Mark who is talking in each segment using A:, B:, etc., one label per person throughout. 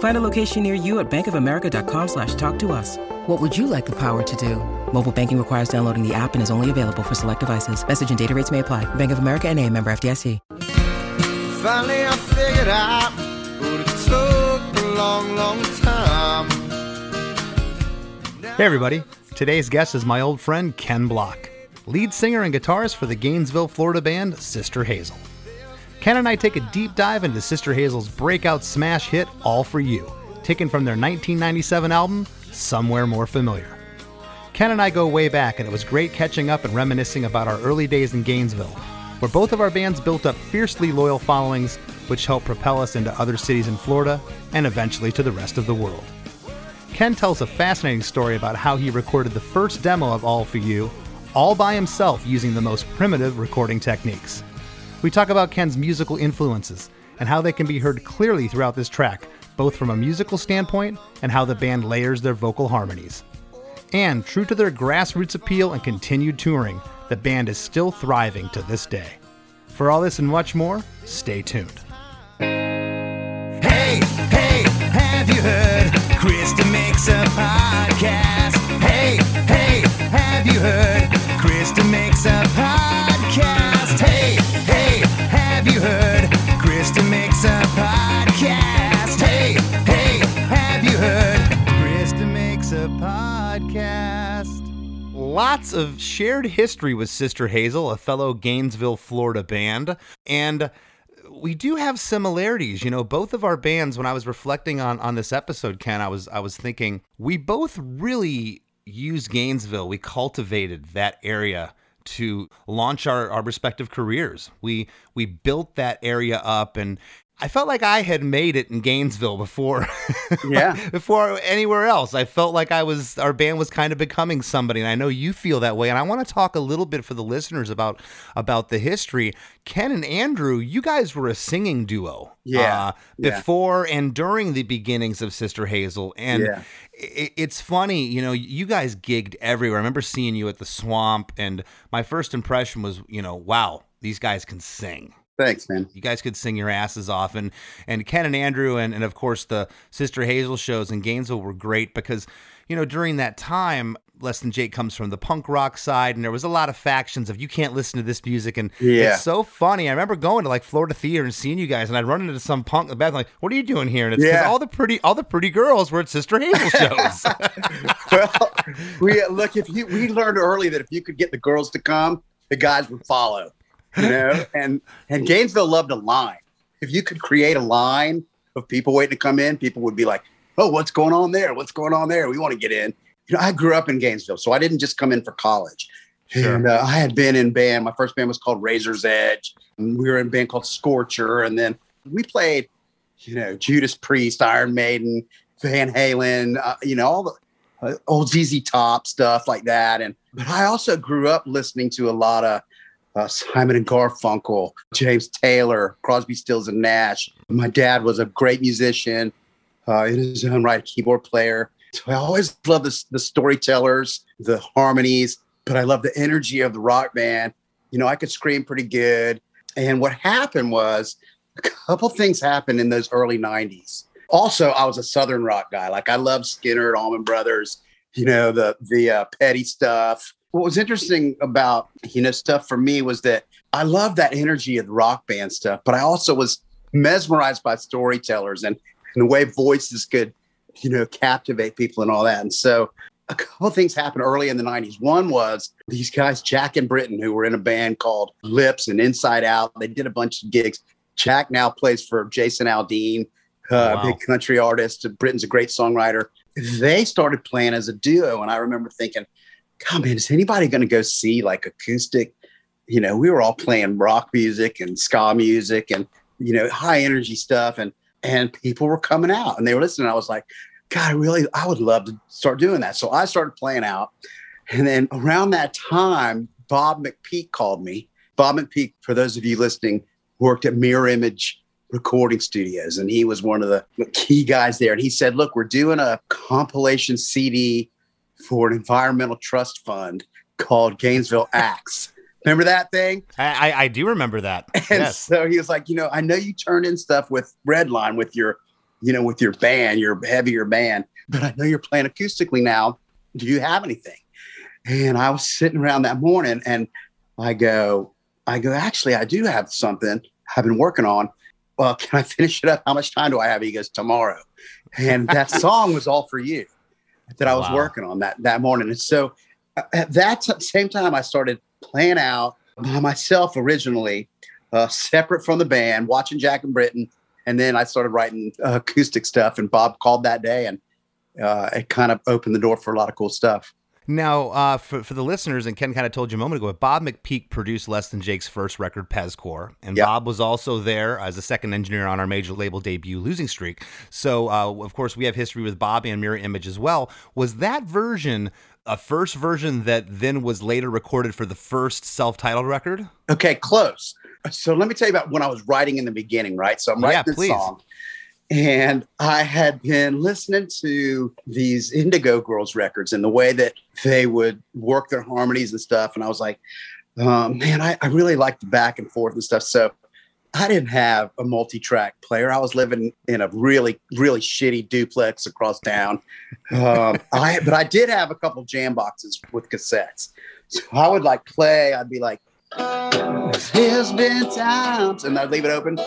A: Find a location near you at bankofamerica.com slash talk to us. What would you like the power to do? Mobile banking requires downloading the app and is only available for select devices. Message and data rates may apply. Bank of America and a member FDIC.
B: Finally, I figured out, but it took a long, long time.
C: Hey, everybody. Today's guest is my old friend Ken Block, lead singer and guitarist for the Gainesville, Florida band Sister Hazel. Ken and I take a deep dive into Sister Hazel's breakout smash hit, All For You, taken from their 1997 album, Somewhere More Familiar. Ken and I go way back, and it was great catching up and reminiscing about our early days in Gainesville, where both of our bands built up fiercely loyal followings, which helped propel us into other cities in Florida and eventually to the rest of the world. Ken tells a fascinating story about how he recorded the first demo of All For You, all by himself using the most primitive recording techniques. We talk about Ken's musical influences and how they can be heard clearly throughout this track, both from a musical standpoint and how the band layers their vocal harmonies. And true to their grassroots appeal and continued touring, the band is still thriving to this day. For all this and much more, stay tuned.
B: Hey, hey, have you heard? Chris DeMakes a podcast. Hey, hey, have you heard? Chris DeMakes a podcast.
C: Lots of shared history with Sister Hazel, a fellow Gainesville, Florida band. And we do have similarities. You know, both of our bands, when I was reflecting on on this episode, Ken, I was I was thinking we both really used Gainesville. We cultivated that area to launch our, our respective careers. We we built that area up and I felt like I had made it in Gainesville before
D: Yeah.
C: before anywhere else. I felt like I was our band was kind of becoming somebody and I know you feel that way and I want to talk a little bit for the listeners about about the history. Ken and Andrew, you guys were a singing duo.
D: Yeah.
C: uh,
D: Yeah.
C: before and during the beginnings of Sister Hazel and
D: Yeah.
C: it's funny, you know, you guys gigged everywhere. I remember seeing you at the swamp and my first impression was, you know, wow, these guys can sing.
D: Thanks, man.
C: You guys could sing your asses off. And and Ken and Andrew and, and of course the Sister Hazel shows in Gainesville were great because, you know, during that time, Less Than Jake comes from the punk rock side, and there was a lot of factions of you can't listen to this music. And
D: Yeah.
C: it's so funny. I remember going to like Florida Theater and seeing you guys, and I'd run into some punk in the back, like, what are you doing here? And it's because
D: Yeah.
C: all the pretty all the pretty girls were at Sister Hazel shows.
D: well, we look if you we learned early that if you could get the girls to come, the guys would follow. You know, and and Gainesville loved a line. If you could create a line of people waiting to come in, people would be like, "Oh, what's going on there? What's going on there? We want to get in." You know, I grew up in Gainesville, so I didn't just come in for college.
C: Sure.
D: And uh, I had been in band. My first band was called Razor's Edge. And we were in a band called Scorcher, and then we played, you know, Judas Priest, Iron Maiden, Van Halen, uh, you know, all the uh, old ZZ Top stuff like that. And but I also grew up listening to a lot of uh, Simon and Garfunkel, James Taylor, Crosby, Stills and Nash. My dad was a great musician, uh, in his own right, keyboard player. So I always loved the, the storytellers, the harmonies, but I love the energy of the rock band. You know, I could scream pretty good. And what happened was a couple things happened in those early 90s. Also, I was a Southern rock guy. Like I loved Skynyrd, and Allman Brothers, you know, the the uh, petty stuff. What was interesting about, you know, stuff for me was that I love that energy of the rock band stuff, but I also was mesmerized by storytellers and, and the way voices could, you know, captivate people and all that. And so a couple of things happened early in the 90s. One was these guys, Jack and Britton, who were in a band called Lips and Inside Out. They did a bunch of gigs. Jack now plays for Jason Aldean, uh,
C: Wow.
D: big country artist. Britton's a great songwriter. They started playing as a duo. And I remember thinking, God, man, is anybody going to go see like acoustic? You know, we were all playing rock music and ska music and, you know, high energy stuff. And, and people were coming out and they were listening. I was like, God, I really, I would love to start doing that. So I started playing out. And then around that time, Bob McPeak called me. Bob McPeak, for those of you listening, worked at Mirror Image Recording Studios, and he was one of the key guys there. And he said, Look, we're doing a compilation CD for an environmental trust fund called Gainesville Acts. Remember that thing?
C: I, I, I do remember that.
D: And
C: yes.
D: so he was like, you know, I know you turn in stuff with Redline with your, you know, with your band, your heavier band, but I know you're playing acoustically now. Do you have anything? And I was sitting around that morning and I go, I go, actually, I do have something I've been working on. Well, can I finish it up? How much time do I have? He goes, tomorrow. And that song was all for you that I was
C: Wow.
D: working on that that morning. And so uh, at that t- same time, I started playing out by myself originally, uh, separate from the band, watching Jack and Britton. And then I started writing uh, acoustic stuff. And Bob called that day, and uh, it kind of opened the door for a lot of cool stuff.
C: Now, uh, for, for the listeners, and Ken kind of told you a moment ago, but Bob McPeak produced Less Than Jake's first record, Pezcore, and
D: Yep.
C: Bob was also there as a second engineer on our major label debut, Losing Streak. So, uh, of course, we have history with Bob and Mirror Image as well. Was that version a first version that then was later recorded for the first self-titled record?
D: Okay, close. So let me tell you about when I was writing in the beginning, right? So I'm writing
C: Yeah,
D: this
C: please.
D: song. And I had been listening to these Indigo Girls records and the way that they would work their harmonies and stuff. And I was like, um, man, I, I really like the back and forth and stuff. So I didn't have a multi-track player. I was living in a really, really shitty duplex across town. Um, I but I did have a couple jam boxes with cassettes. So I would like play. I'd be like, "There's been times," and I'd leave it open.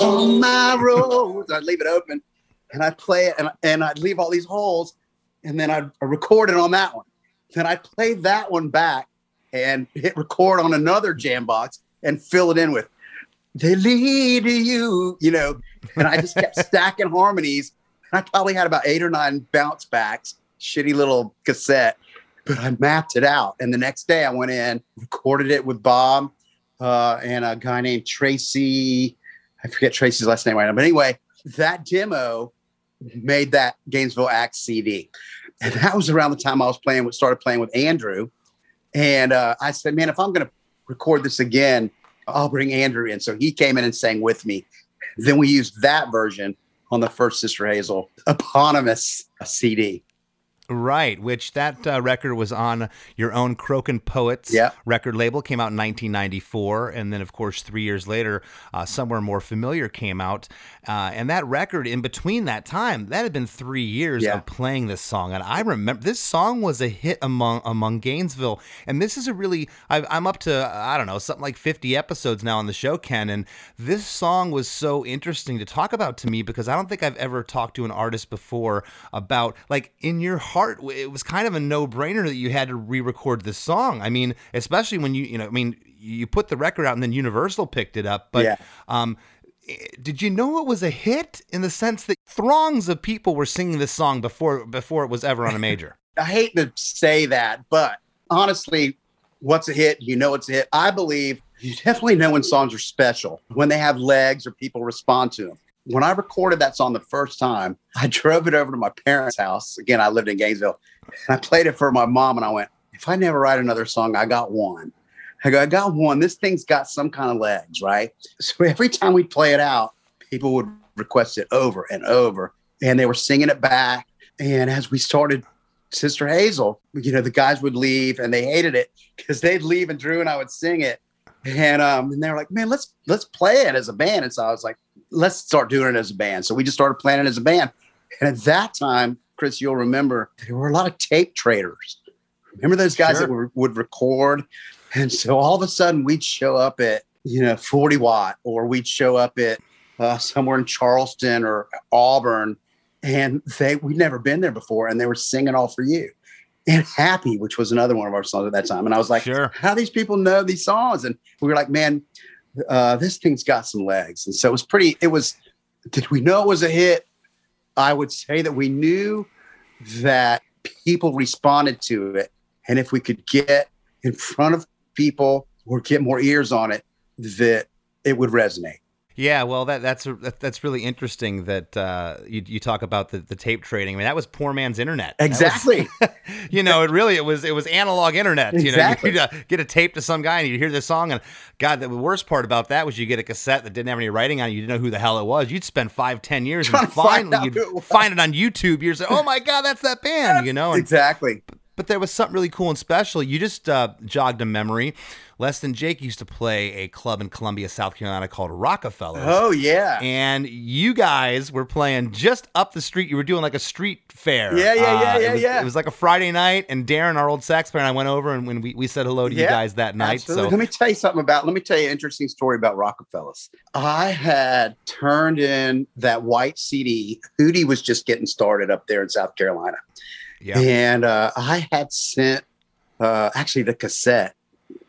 D: On my roads, I'd leave it open, and I'd play it, and, and I'd leave all these holes, and then I'd record it on that one. Then I'd play that one back and hit record on another jam box and fill it in with they lead to you, you know. And I just kept stacking harmonies. I probably had about eight or nine bounce backs, shitty little cassette, but I mapped it out. And the next day I went in, recorded it with Bob uh, and a guy named Tracy. I forget Tracy's last name right now. But anyway, that demo made that Gainesville Act CD. And that was around the time I was playing with, started playing with Andrew. And uh, I said, man, if I'm going to record this again, I'll bring Andrew in. So he came in and sang with me. Then we used that version on the first Sister Hazel eponymous CD.
C: Right, which that uh, record was on your own Croakin' Poets
D: Yeah.
C: record label, came out in 1994. And then, of course, three years later, uh, Somewhere More Familiar came out. Uh, and that record, in between that time, that had been three years
D: Yeah.
C: of playing this song. And I remember this song was a hit among among Gainesville. And this is a really, I, I'm up to, I don't know, something like 50 episodes now on the show, Ken. And this song was so interesting to talk about to me because I don't think I've ever talked to an artist before about, like, in your heart, it was kind of a no brainer that you had to re record this song. I mean, especially when you, you know, I mean, you put the record out and then Universal picked it up. But,
D: Yeah.
C: um, did you know it was a hit in the sense that throngs of people were singing this song before before it was ever on a major?
D: I hate to say that, but honestly, what's a hit? You know it's a hit. I believe you definitely know when songs are special, when they have legs or people respond to them. When I recorded that song the first time, I drove it over to my parents' house. Again, I lived in Gainesville. And I played it for my mom, and I went, if I never write another song, I got one. I go, I got one. This thing's got some kind of legs, right? So every time we'd play it out, people would request it over and over, and they were singing it back. And as we started Sister Hazel, you know, the guys would leave and they hated it because they'd leave and Drew and I would sing it. And um, and they were like, man, let's let's play it as a band. And so I was like, let's start doing it as a band. So we just started planning as a band. And at that time, Chris, you'll remember there were a lot of tape traders. Remember those guys
C: Sure.
D: that were, would record? And so all of a sudden we'd show up at, you know, 40 watt, or we'd show up at uh, somewhere in Charleston or Auburn and they we'd never been there before, and they were singing "All for You." And happy, which was another one of our songs at that time, and I was like,
C: Sure.
D: "How these people know these songs?" And we were like, "Man, uh, this thing's got some legs." And so it was pretty. It was. Did we know it was a hit? I would say that we knew that people responded to it, and if we could get in front of people or get more ears on it, that it would resonate.
C: Yeah, well, that that's that, that's really interesting that uh, you you talk about the, the tape trading. I mean, that was poor man's internet. That was-
D: Exactly.
C: you know, it really it was it was analog internet.
D: Exactly.
C: You know, you get a tape to some guy and you hear this song, and God, the worst part about that was you get a cassette that didn't have any writing on it. You didn't know who the hell it was. You'd spend five, ten years,
D: Trying
C: and
D: to find
C: finally you'd
D: it
C: find it on YouTube. You're saying, "Oh my God, that's that band," you know. And
D: exactly.
C: But there was something really cool and special. You just uh, jogged a memory. Less than Jake used to play a club in Columbia, South Carolina called Rockefeller.
D: Oh yeah.
C: And you guys were playing just up the street. You were doing like a street fair.
D: Yeah, yeah, yeah,
C: Uh,
D: yeah,
C: it was,
D: yeah.
C: It was like a Friday night, and Darren, our old sax player, and I went over and when we, we said hello to you guys that night.
D: Absolutely.
C: So
D: let me tell you something about. Let me tell you an interesting story about Rockefellers. I had turned in that white CD. Hootie was just getting started up there in South Carolina,
C: yeah,
D: and uh, I had sent uh, actually the cassette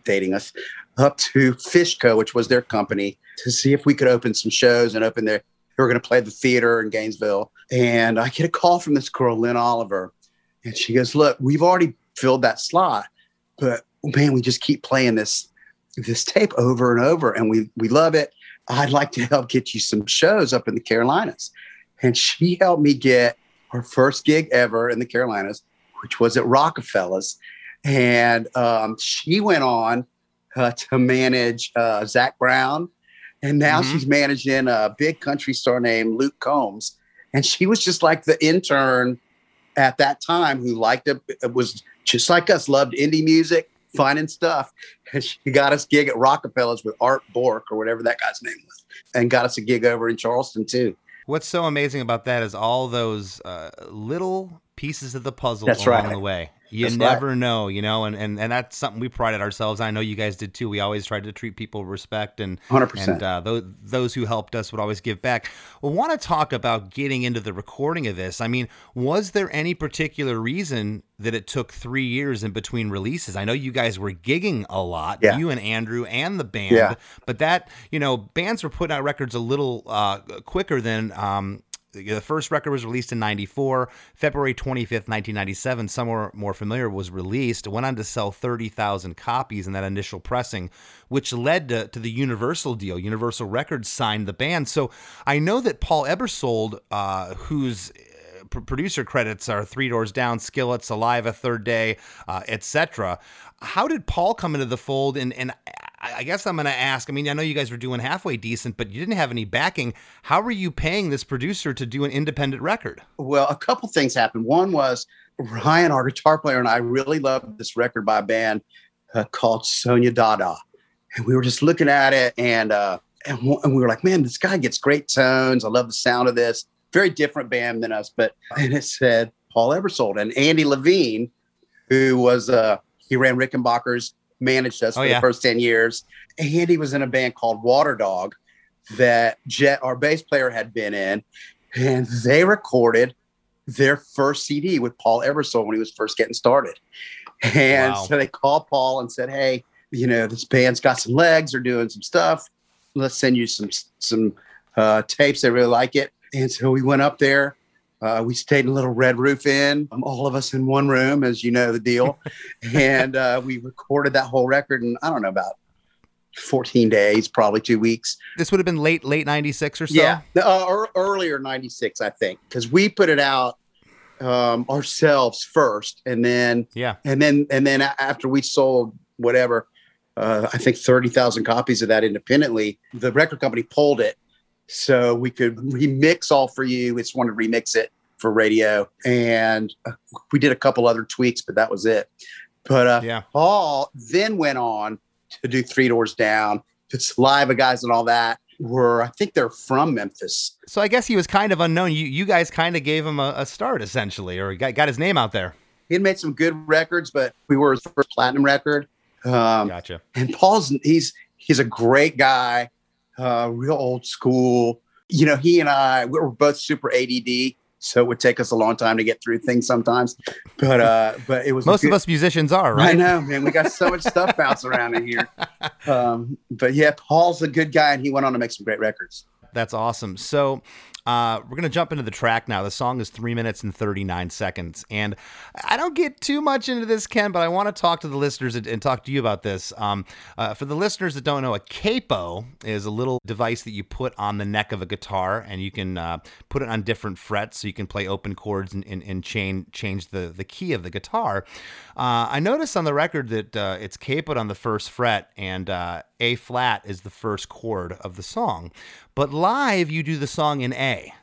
D: dating us up to Fishco, which was their company, to see if we could open some shows and open their. They were going to play the theater in Gainesville, and I get a call from this girl, Lynn Oliver, and she goes, "Look, we've already filled that slot, but man, we just keep playing this this tape over and over, and we we love it. I'd like to help get you some shows up in the Carolinas." And she helped me get our first gig ever in the Carolinas, which was at Rockefellers. And um, she went on uh, to manage uh, Zac Brown. And now
C: Mhm.
D: she's managing a big country star named Luke Combs. And she was just like the intern at that time who liked it, it was just like us, loved indie music, finding stuff. And she got us a gig at Rockefellers with Art Bork or whatever that guy's name was, and got us a gig over in Charleston too.
C: What's so amazing about that is all those uh, little pieces of the puzzle
D: That's
C: along
D: right.
C: the way. You
D: That's
C: never know, you know, and, and and that's something we prided ourselves. I know you guys did too. We always tried to treat people with respect and
D: 100%.
C: and uh, those those who helped us would always give back. We want to talk about getting into the recording of this. I mean, was there any particular reason that it took three years in between releases? I know you guys were gigging a lot,
D: Yeah.
C: you and Andrew and the band,
D: Yeah.
C: but that you know, bands were putting out records a little uh, quicker than. Um, the first record was released in 94. February 25th, 1997, somewhere more familiar, was released. Went on to sell 30,000 copies in that initial pressing, which led to, to the Universal deal. Universal Records signed the band. So I know that Paul Ebersold, uh, whose uh, producer credits are Three Doors Down, Skillet, Saliva, Third Day, uh, etc. How did Paul come into the fold? And, and I guess I'm going to ask. I mean, I know you guys were doing halfway decent, but you didn't have any backing. How were you paying this producer to do an independent record?
D: Well, a couple things happened. One was Ryan, our guitar player, and I really loved this record by a band uh, called Sonia Dada, and we were just looking at it, and uh, and, w- and we were like, "Man, this guy gets great tones. I love the sound of this. Very different band than us." But and it said Paul Ebersold and Andy Levine, who was uh, he ran Rickenbacker's, managed us
C: Oh,
D: for
C: yeah.
D: the first ten years. Andy was in a band called Water Dog that Jet, our bass player, had been in, and they recorded their first CD with Paul Ebersold when he was first getting started. And
C: Wow.
D: so they called Paul and said, "Hey, you know, this band's got some legs. They're doing some stuff. Let's send you some some uh, tapes. They really like it." And so we went up there. Uh, we stayed in a little Red Roof Inn, um, all of us in one room, as you know the deal. and uh, we recorded that whole record in I don't know about 14 days, probably two weeks.
C: This would have been late late '96 or so.
D: Yeah, uh, ear- earlier '96, I think, because we put it out um, ourselves first, and then
C: yeah.
D: and then and then after we sold whatever, uh, I think thirty thousand copies of that independently, the record company pulled it, so we could remix all for you. We just wanted to remix it for radio, and we did a couple other tweaks, but that was it. But uh,
C: Yeah.
D: Paul then went on to do Three Doors Down, the Saliva guys, and all that. Were I think they're from Memphis.
C: So I guess he was kind of unknown. You you guys kind of gave him a, a start essentially, or got, got his name out there.
D: He had made some good records, but we were his first platinum record. Um,
C: Gotcha.
D: and Paul's he's he's a great guy, uh, real old school. You know, he and I we were both super ADD, so it would take us a long time to get through things sometimes. But uh, but it was
C: Most
D: good-
C: of us musicians are, right.
D: I know, man. We got so much stuff bouncing around in here. Um, but yeah, Paul's a good guy, and he went on to make some great records.
C: That's awesome. So, uh, we're going to jump into the track now. The song is three minutes and 39 seconds. And I don't get too much into this, Ken, but I want to talk to the listeners and, and talk to you about this. Um, uh, for the listeners that don't know, a capo is a little device that you put on the neck of a guitar and you can uh, put it on different frets so you can play open chords and, and, and change the, the key of the guitar. Uh, I noticed on the record that uh, it's capoed on the first fret and uh, A flat is the first chord of the song. But live, you do the song in A.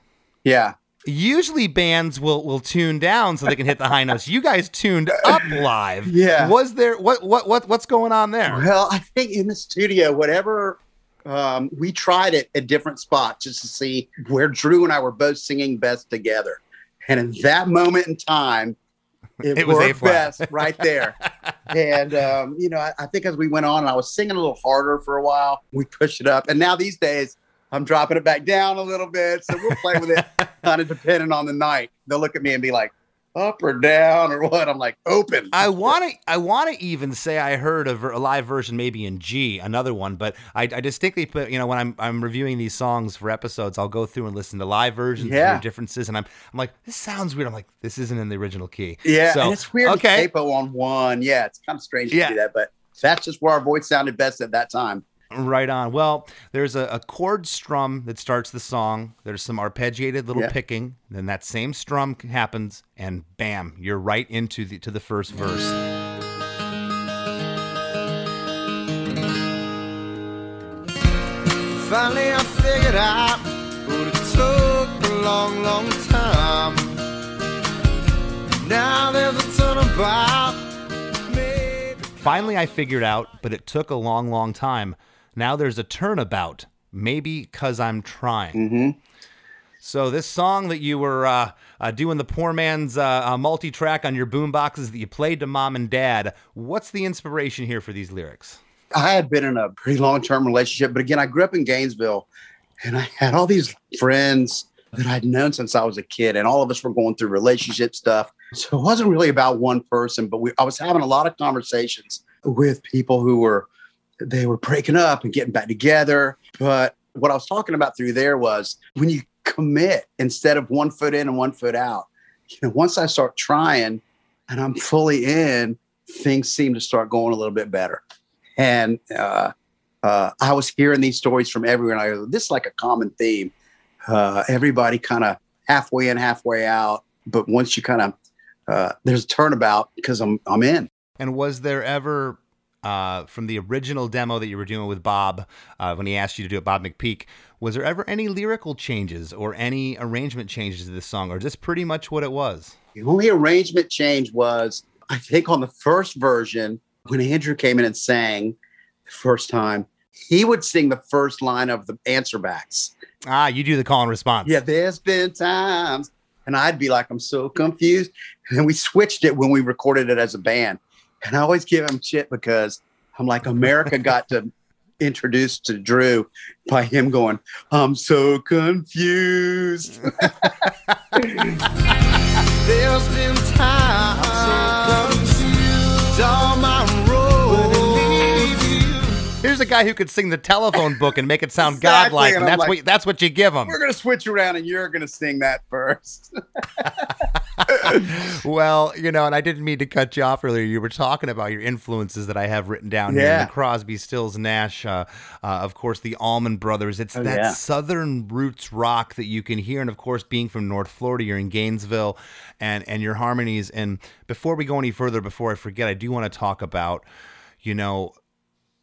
D: Yeah,
C: Usually bands will will tune down so they can hit the high notes. You guys tuned up live.
D: Yeah.
C: Was there what what what what's going on there?
D: Well, I think in the studio, whatever um, we tried it at different spots just to see where Drew and I were both singing best together. And in that moment in time, it,
C: It was
D: worked
C: A-flat.
D: best right there. and um, you know, I, I think as we went on, and I was singing a little harder for a while. We pushed it up, and now these days. I'm dropping it back down a little bit, so we'll play with it, kind of depending on the night. They'll look at me and be like, "Up or down or what?" I'm like, "Open."
C: I want to. I want to even say I heard a, ver- a live version, maybe in G, another one. But I, I distinctly put, you know, when I'm I'm reviewing these songs for episodes, I'll go through and listen to live versions, and
D: Yeah.
C: differences, and I'm I'm like, this sounds weird. I'm like, this isn't in the original key.
D: Yeah,
C: So,
D: and it's weird.
C: Okay.
D: Okay. Capo on one. Yeah, it's kind of strange to do that, but that's just where our voice sounded best at that time.
C: Right on. Well, there's a, a chord strum that starts the song. There's some arpeggiated little
D: Yeah.
C: picking. Then that same strum happens, and bam, you're right into the to the first verse.
B: Finally, I figured out, but it took a long, long time. Now there's a turnabout.
C: Finally, I figured out, but it took a long, long time. Now there's a turnabout. Maybe because I'm trying.
D: Mm-hmm.
C: So this song that you were uh, uh, doing the poor man's uh, uh, multi-track on your boom boxes that you played to mom and dad. What's the inspiration here for these lyrics?
D: I had been in a pretty long term relationship, but again, I grew up in Gainesville and I had all these friends that I'd known since I was a kid, and all of us were going through relationship stuff. So it wasn't really about one person, but we, I was having a lot of conversations with people who were they were breaking up and getting back together. But what I was talking about through there was when you commit instead of one foot in and one foot out. You know, once I start trying and I'm fully in, things seem to start going a little bit better. And uh, uh, I was hearing these stories from everywhere, and I "This is like a common theme. Uh, everybody kind of halfway in, halfway out, but once you kind of uh, there's a turnabout because I'm I'm in.
C: And was there ever, uh, from the original demo that you were doing with Bob, uh, when he asked you to do it, Bob McPeak, was there ever any lyrical changes or any arrangement changes to this song, or just pretty much what it was?
D: The only arrangement change was, I think, on the first version when Andrew came in and sang the first time, he would sing the first line of the answer backs.
C: Ah, you do the call and response.
D: Yeah, there's been times, and I'd be like, I'm so confused. And then we switched it when we recorded it as a band. And I always give him shit because I'm like, America got to introduce to Drew by him going, I'm so confused.
B: there's been times
C: A guy who could sing the telephone book and make it sound
D: Exactly,
C: godlike,
D: and
C: and that's
D: like-
C: what that's what you give him.
D: We're gonna switch around, and you're gonna sing that first.
C: well, you know, and I didn't mean to cut you off earlier. You were talking about your influences that I have written down here. The Crosby, Stills, Nash, uh, uh, of course, the Allman Brothers. It's
D: Oh,
C: that
D: yeah.
C: southern roots rock that you can hear. And of course, being from North Florida, you're in Gainesville and, and your harmonies. And before we go any further, before I forget, I do want to talk about, you know,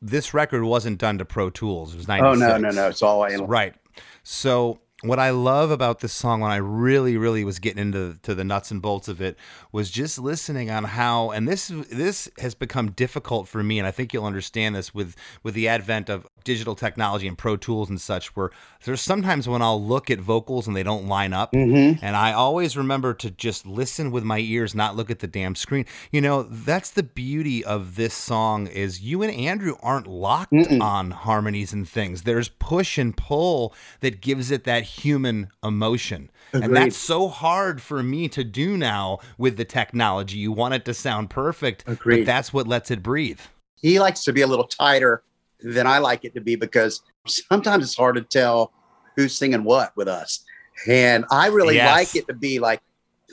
C: this record wasn't done to Pro Tools. It was 96.
D: oh no, no, no! It's all analog.
C: Right. So what I love about this song when I really, really was getting into to the nuts and bolts of it was just listening on how and this this has become difficult for me, and I think you'll understand this with with the advent of digital technology and Pro Tools and such, where there's sometimes when I'll look at vocals and they don't line up.
D: Mm-hmm.
C: And I always remember to just listen with my ears, not look at the damn screen. You know, that's the beauty of this song is you and Andrew aren't locked on harmonies and things. There's push and pull that gives it that human emotion. And that's so hard for me to do now with the technology. You want it to sound perfect, but that's what lets it breathe.
D: he likes to be a little tighter than I like it to be because sometimes it's hard to tell who's singing what with us. And I really
C: Yes.
D: like it to be like,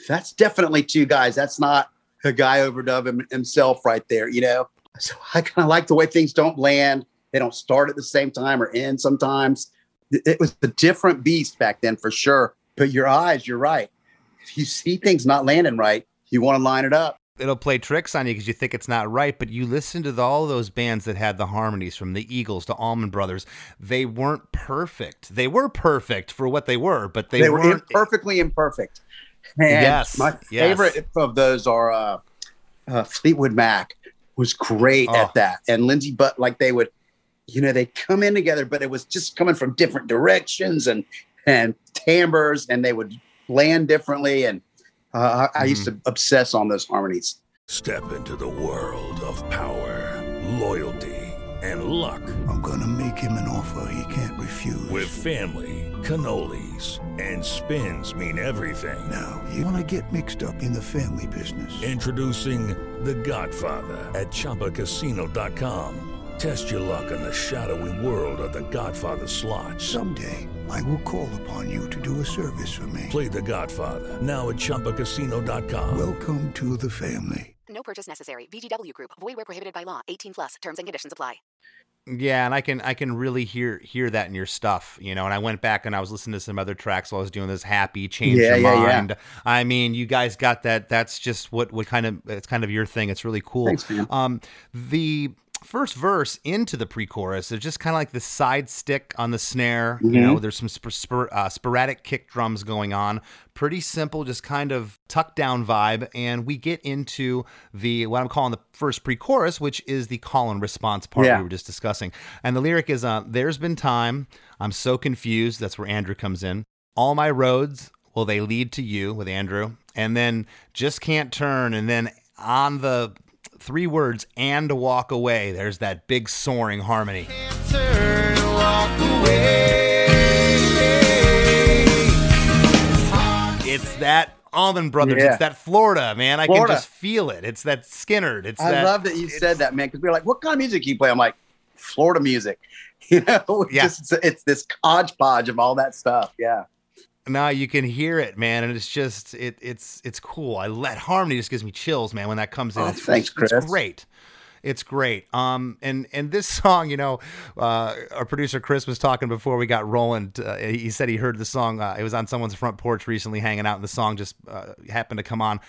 D: that's definitely two guys. That's not a guy overdub him, himself right there, you know? So I kind of like the way things don't land. They don't start at the same time or end sometimes. It- was a different beast back then for sure. But your eyes, you're right. If you see things not landing right, you want to line it up.
C: It'll play tricks on you because you think it's not right, but you listen to the, all those bands that had the harmonies from the Eagles to Allman Brothers. They weren't perfect. They were perfect for what they were, but they,
D: they, were imperfectly imperfect. And
C: Yes,
D: my
C: yes.
D: favorite of those are uh, uh, Fleetwood Mac was great
C: Oh.
D: at that, and Lindsey Butt like they would, you know, they come in together, but it was just coming from different directions and and timbres, and they would land differently. And uh, I, I used
C: Mm-hmm.
D: to obsess on those harmonies.
E: Step into the world of power, loyalty, and luck.
F: I'm gonna make him an offer he can't refuse.
E: With family, cannolis, and spins mean everything.
F: now, you wanna get mixed up in the family business.
E: Introducing The Godfather at ChumbaCasino.com. Test your luck in the shadowy world of The Godfather slot.
F: Someday, I will call upon you to do a service for me.
E: Play The Godfather now at ChumbaCasino.com.
F: Welcome to the family.
G: No purchase necessary. VGW Group. Void where prohibited by law. 18 plus. Terms and conditions apply.
C: Yeah, and I can I can really hear hear that in your stuff, you know. And I went back and I was listening to some other tracks while I was doing this happy change
D: Yeah,
C: your
D: yeah, yeah.
C: mind. I mean, you guys got that. That's just what what kind of it's kind of your thing. It's really cool.
D: Thanks, man.
C: Um, the first verse into the pre-chorus is just kind of like the side stick on the snare. You
D: Mm-hmm.
C: know, there's some spor- uh, sporadic kick drums going on. Pretty simple, just kind of tucked down vibe. And we get into the what I'm calling the first pre-chorus, which is the call and response part
D: Yeah.
C: we were just discussing. And the lyric is, uh, "There's been time. I'm so confused." That's where Andrew comes in. All my roads will they lead to you with Andrew, and then just can't turn, and then on the three words and walk away. There's that big soaring harmony. It's that Allman Brothers.
D: Yeah.
C: It's that Florida, man. I
D: Florida.
C: can just feel it. It's that Skynyrd. It's
D: I
C: that,
D: love that you said that, man, because we are like, what kind of music you play? I'm like, Florida music. You know, it's
C: Yeah.
D: just, it's this hodgepodge of all that stuff. Yeah.
C: No, you can hear it, man, and it's just it it's it's cool. I let harmony just gives me chills, man, when that comes in.
D: Oh,
C: it's,
D: thanks, Chris.
C: It's great. It's great. Um, and and this song, you know, uh, our producer Chris was talking before we got rolling. Uh, he said he heard the song. Uh, it was on someone's front porch recently, hanging out, and the song just uh, happened to come on.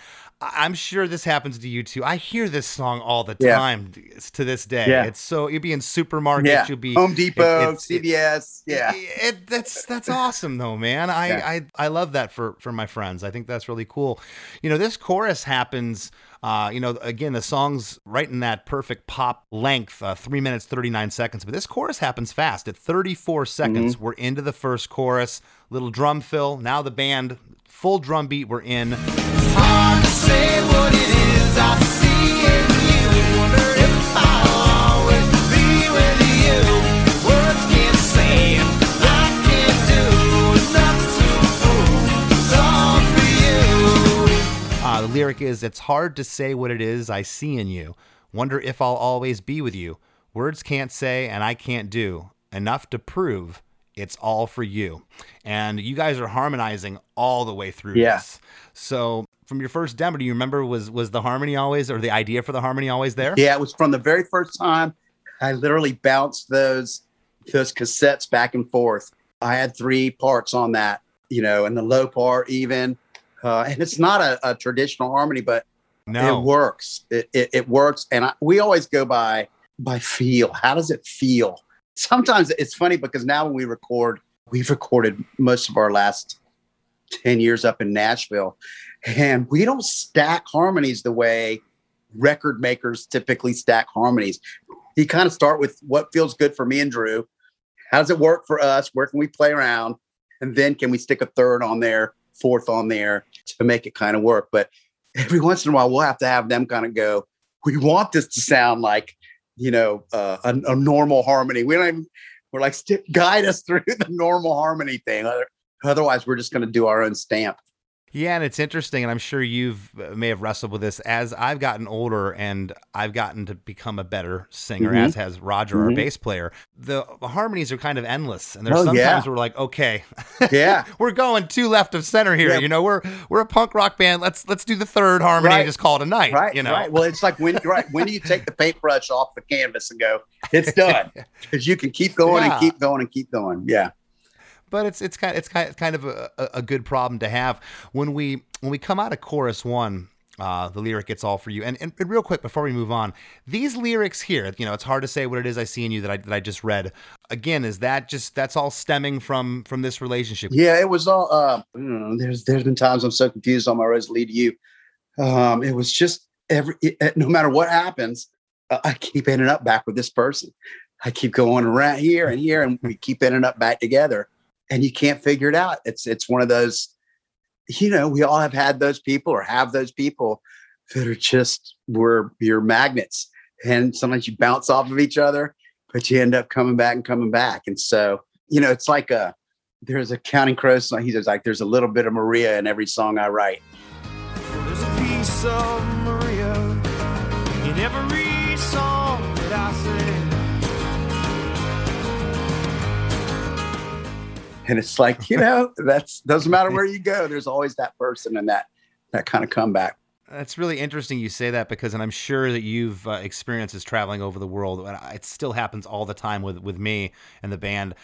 C: I- I'm sure this happens to you too. I hear this song all the
D: Yeah.
C: time to this day.
D: Yeah.
C: It's so you'll be in supermarkets,
D: Yeah.
C: you'll be
D: Home Depot,
C: it- it's- it-
D: CVS. yeah.
C: it, that's that's awesome though, man. I,
D: Yeah.
C: I I love that for for my friends. I think that's really cool. You know, this chorus happens. Uh, you know, again, the song's right in that perfect pop length, uh, three minutes thirty nine seconds. But this chorus happens fast. At thirty four seconds, we're into the first chorus. Little drum fill. Now the band, full drum beat. We're in. Uh, the lyric is, "It's hard to say what it is I see in you. Wonder if I'll always be with you. Words can't say, and I can't do enough to prove it's all for you." And you guys are harmonizing all the way through
D: Yeah.
C: this. So, from your first demo, do you remember was was the harmony always, or the idea for the harmony always there?
D: Yeah, it was from the very first time. I literally bounced those those cassettes back and forth. I had three parts on that, you know, and the low part even. Uh, and it's not a, a traditional harmony, but
C: No.
D: it works. It, it, it works, and I, we always go by by feel. How does it feel? Sometimes it's funny because now when we record, we've recorded most of our last ten years up in Nashville, and we don't stack harmonies the way record makers typically stack harmonies. You kind of start with what feels good for me and Drew. How does it work for us? Where can we play around? And then can we stick a third on there, fourth on there to make it kind of work? But every once in a while, we'll have to have them kind of go, we want this to sound like, you know, uh, a, a normal harmony. We don't even, we're like, guide us through the normal harmony thing. Otherwise, we're just going to do our own stamp.
C: Yeah, and it's interesting, and I'm sure you've uh, may have wrestled with this as I've gotten older and I've gotten to become a better singer,
D: Mhm.
C: as has Roger, our
D: Mhm.
C: bass player. The harmonies are kind of endless, and there's
D: Oh,
C: sometimes
D: yeah.
C: we're like, okay,
D: Yeah.
C: we're going two left of center here.
D: Yeah.
C: You know, we're we're a punk rock band. Let's let's do the third harmony
D: Right.
C: and just call it a night.
D: Right.
C: You know,
D: Right. Well, it's like when right when do you take the paintbrush off the canvas and go, it's done, because you can keep going
C: Yeah.
D: and keep going and keep going. Yeah.
C: But it's it's kind it's kind of a, a good problem to have when we when we come out of chorus one. Uh, the lyric "It's all for you," and, and real quick before we move on, these lyrics here, you know, it's hard to say what it is I see in you that I that I just read. Again, is that just that's all stemming from from this relationship?
D: Yeah, it was all. Uh, know, there's there's been times I'm so confused on my road to you. Um, it was just every it- no matter what happens, uh, I keep ending up back with this person. I keep going around here and here, and we keep ending up back together. And you can't figure it out. It's it's one of those, you know, we all have had those people or have those people that are just were your magnets, and sometimes you bounce off of each other, but you end up coming back and coming back. And so, you know, it's like a there's a Counting Crows song. He says like there's a little bit of Maria in every song I write.
B: There's a piece of Maria in every
D: And it's like, you know, that's doesn't matter where you go, there's always that person and that that kind of comeback.
C: That's really interesting you say that because, and I'm sure that you've uh, experienced this traveling over the world. and It still happens all the time with with me and the band.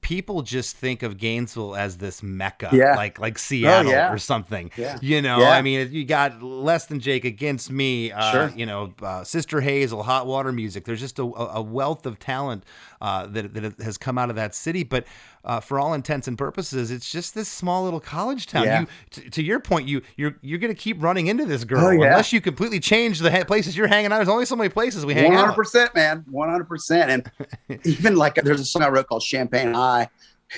C: People just think of Gainesville as this mecca,
D: Yeah.
C: like like Seattle
D: yeah.
C: or something.
D: Yeah.
C: You know. I mean, you got less than Jake against me. Uh,
D: Sure.
C: You know, uh, Sister Hazel, Hot Water Music. There's just a, a wealth of talent uh, that that has come out of that city, but. Uh, for all intents and purposes, it's just this small little college town.
D: Yeah.
C: You, t- to your point, you you're you're gonna keep running into this girl
D: Oh, yeah.
C: unless you completely change the ha- places you're hanging out. There's only so many places we hang
D: One
C: out.
D: hundred percent, man. One hundred percent. And even like there's a song I wrote called Champagne High.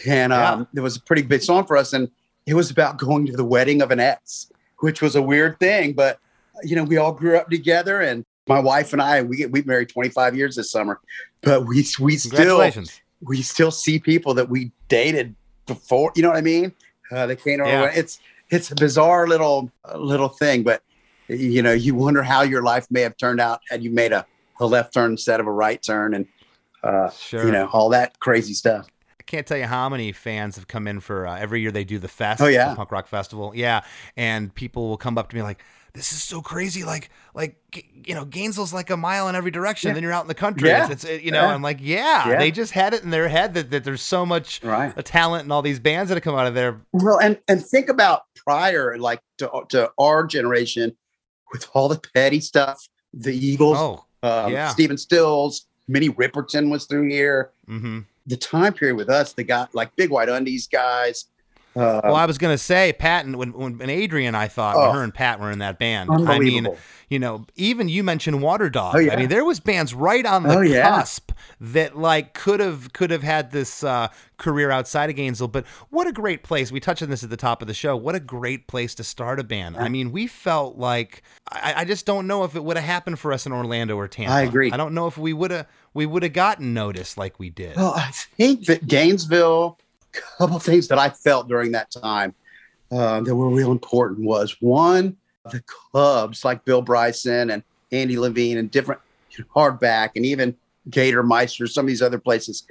D: And um, it was a pretty big song for us. And it was about going to the wedding of an ex, which was a weird thing. But you know, we all grew up together and my wife and I, we get we married 25 years this summer, but we we still we still see people that we dated before. You know what I mean? Uh, they came over.
C: Yeah.
D: It's it's a bizarre little uh, little thing, but you know, you wonder how your life may have turned out had you made a, a left turn instead of a right turn, and uh,
C: Sure.
D: you know all that crazy stuff.
C: I can't tell you how many fans have come in for uh, every year they do the fest.
D: Oh, yeah.
C: the punk rock festival. Yeah, and people will come up to me like, "This is so crazy! Like, like you know, Gainesville's like a mile in every direction.
D: Yeah.
C: Then you're out in the country.
D: Yeah.
C: It's, it's you know,
D: Yeah.
C: I'm like, yeah,
D: Yeah.
C: they just had it in their head that, that there's so much
D: Right.
C: uh, talent and all these bands that have come out of there.
D: Well, and and think about prior, like to, to our generation, with all the petty stuff, the Eagles,
C: Oh,
D: um,
C: yeah.
D: Stephen Stills, Minnie Riperton was through here.
C: hmm
D: The time period with us, they got like Big White Undies guys. Uh,
C: Well, I was gonna say Pat and when when, Adrian I thought
D: Oh.
C: when her and Pat were in that band. I mean, you know, even you mentioned Water Dog.
D: Oh, yeah.
C: I mean, there was bands right on the
D: Oh, yeah.
C: cusp that like could have could have had this uh, career outside of Gainesville. But what a great place! We touched on this at the top of the show. What a great place to start a band. I mean, we felt like I, I just don't know if it would have happened for us in Orlando or Tampa.
D: I agree.
C: I don't know if we would have we would have gotten noticed like we did.
D: Well, I think that Gainesville, couple things that I felt during that time uh, that were real important was one, the clubs like Bill Bryson and Andy Levine and different you know, hardback and even Gator Meister, some of these other places,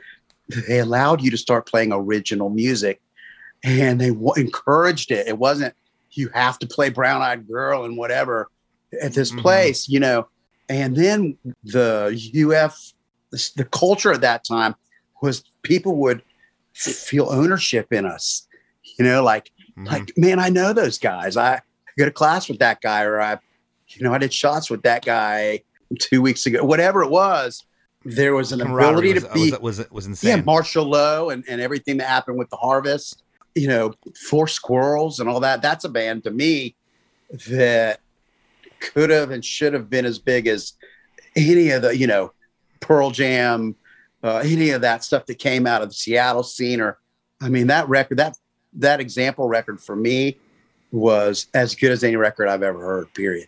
D: they allowed you to start playing original music and they w- encouraged it. It wasn't, you have to play Brown Eyed Girl and whatever at this
C: Mhm.
D: place, you know. And then the UF, the, the culture at that time was people would feel ownership in us, you know, like,
C: Mhm.
D: like, man, I know those guys. I go to class with that guy, or I, you know, I did shots with that guy two weeks ago, whatever it was. There was an ability to
C: was,
D: be,
C: was, was was
D: yeah,
C: insane.
D: Marshall Lowe and, and everything that happened with the harvest, you know, For Squirrels and all that. That's a band to me that could have and should have been as big as any of the, you know, Pearl Jam, uh, any of that stuff that came out of the Seattle scene. Or, I mean, that record, that that example record for me was as good as any record I've ever heard. Period.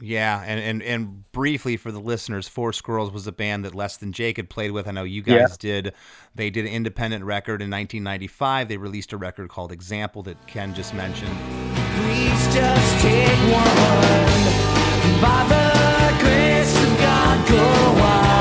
C: Yeah, and, and and briefly for the listeners, For Squirrels was a band that Less Than Jake had played with. I know you guys did. They did an independent record in 1995. They released a record called Example that Ken just mentioned.
B: Please just take one. By the grace of God, go wide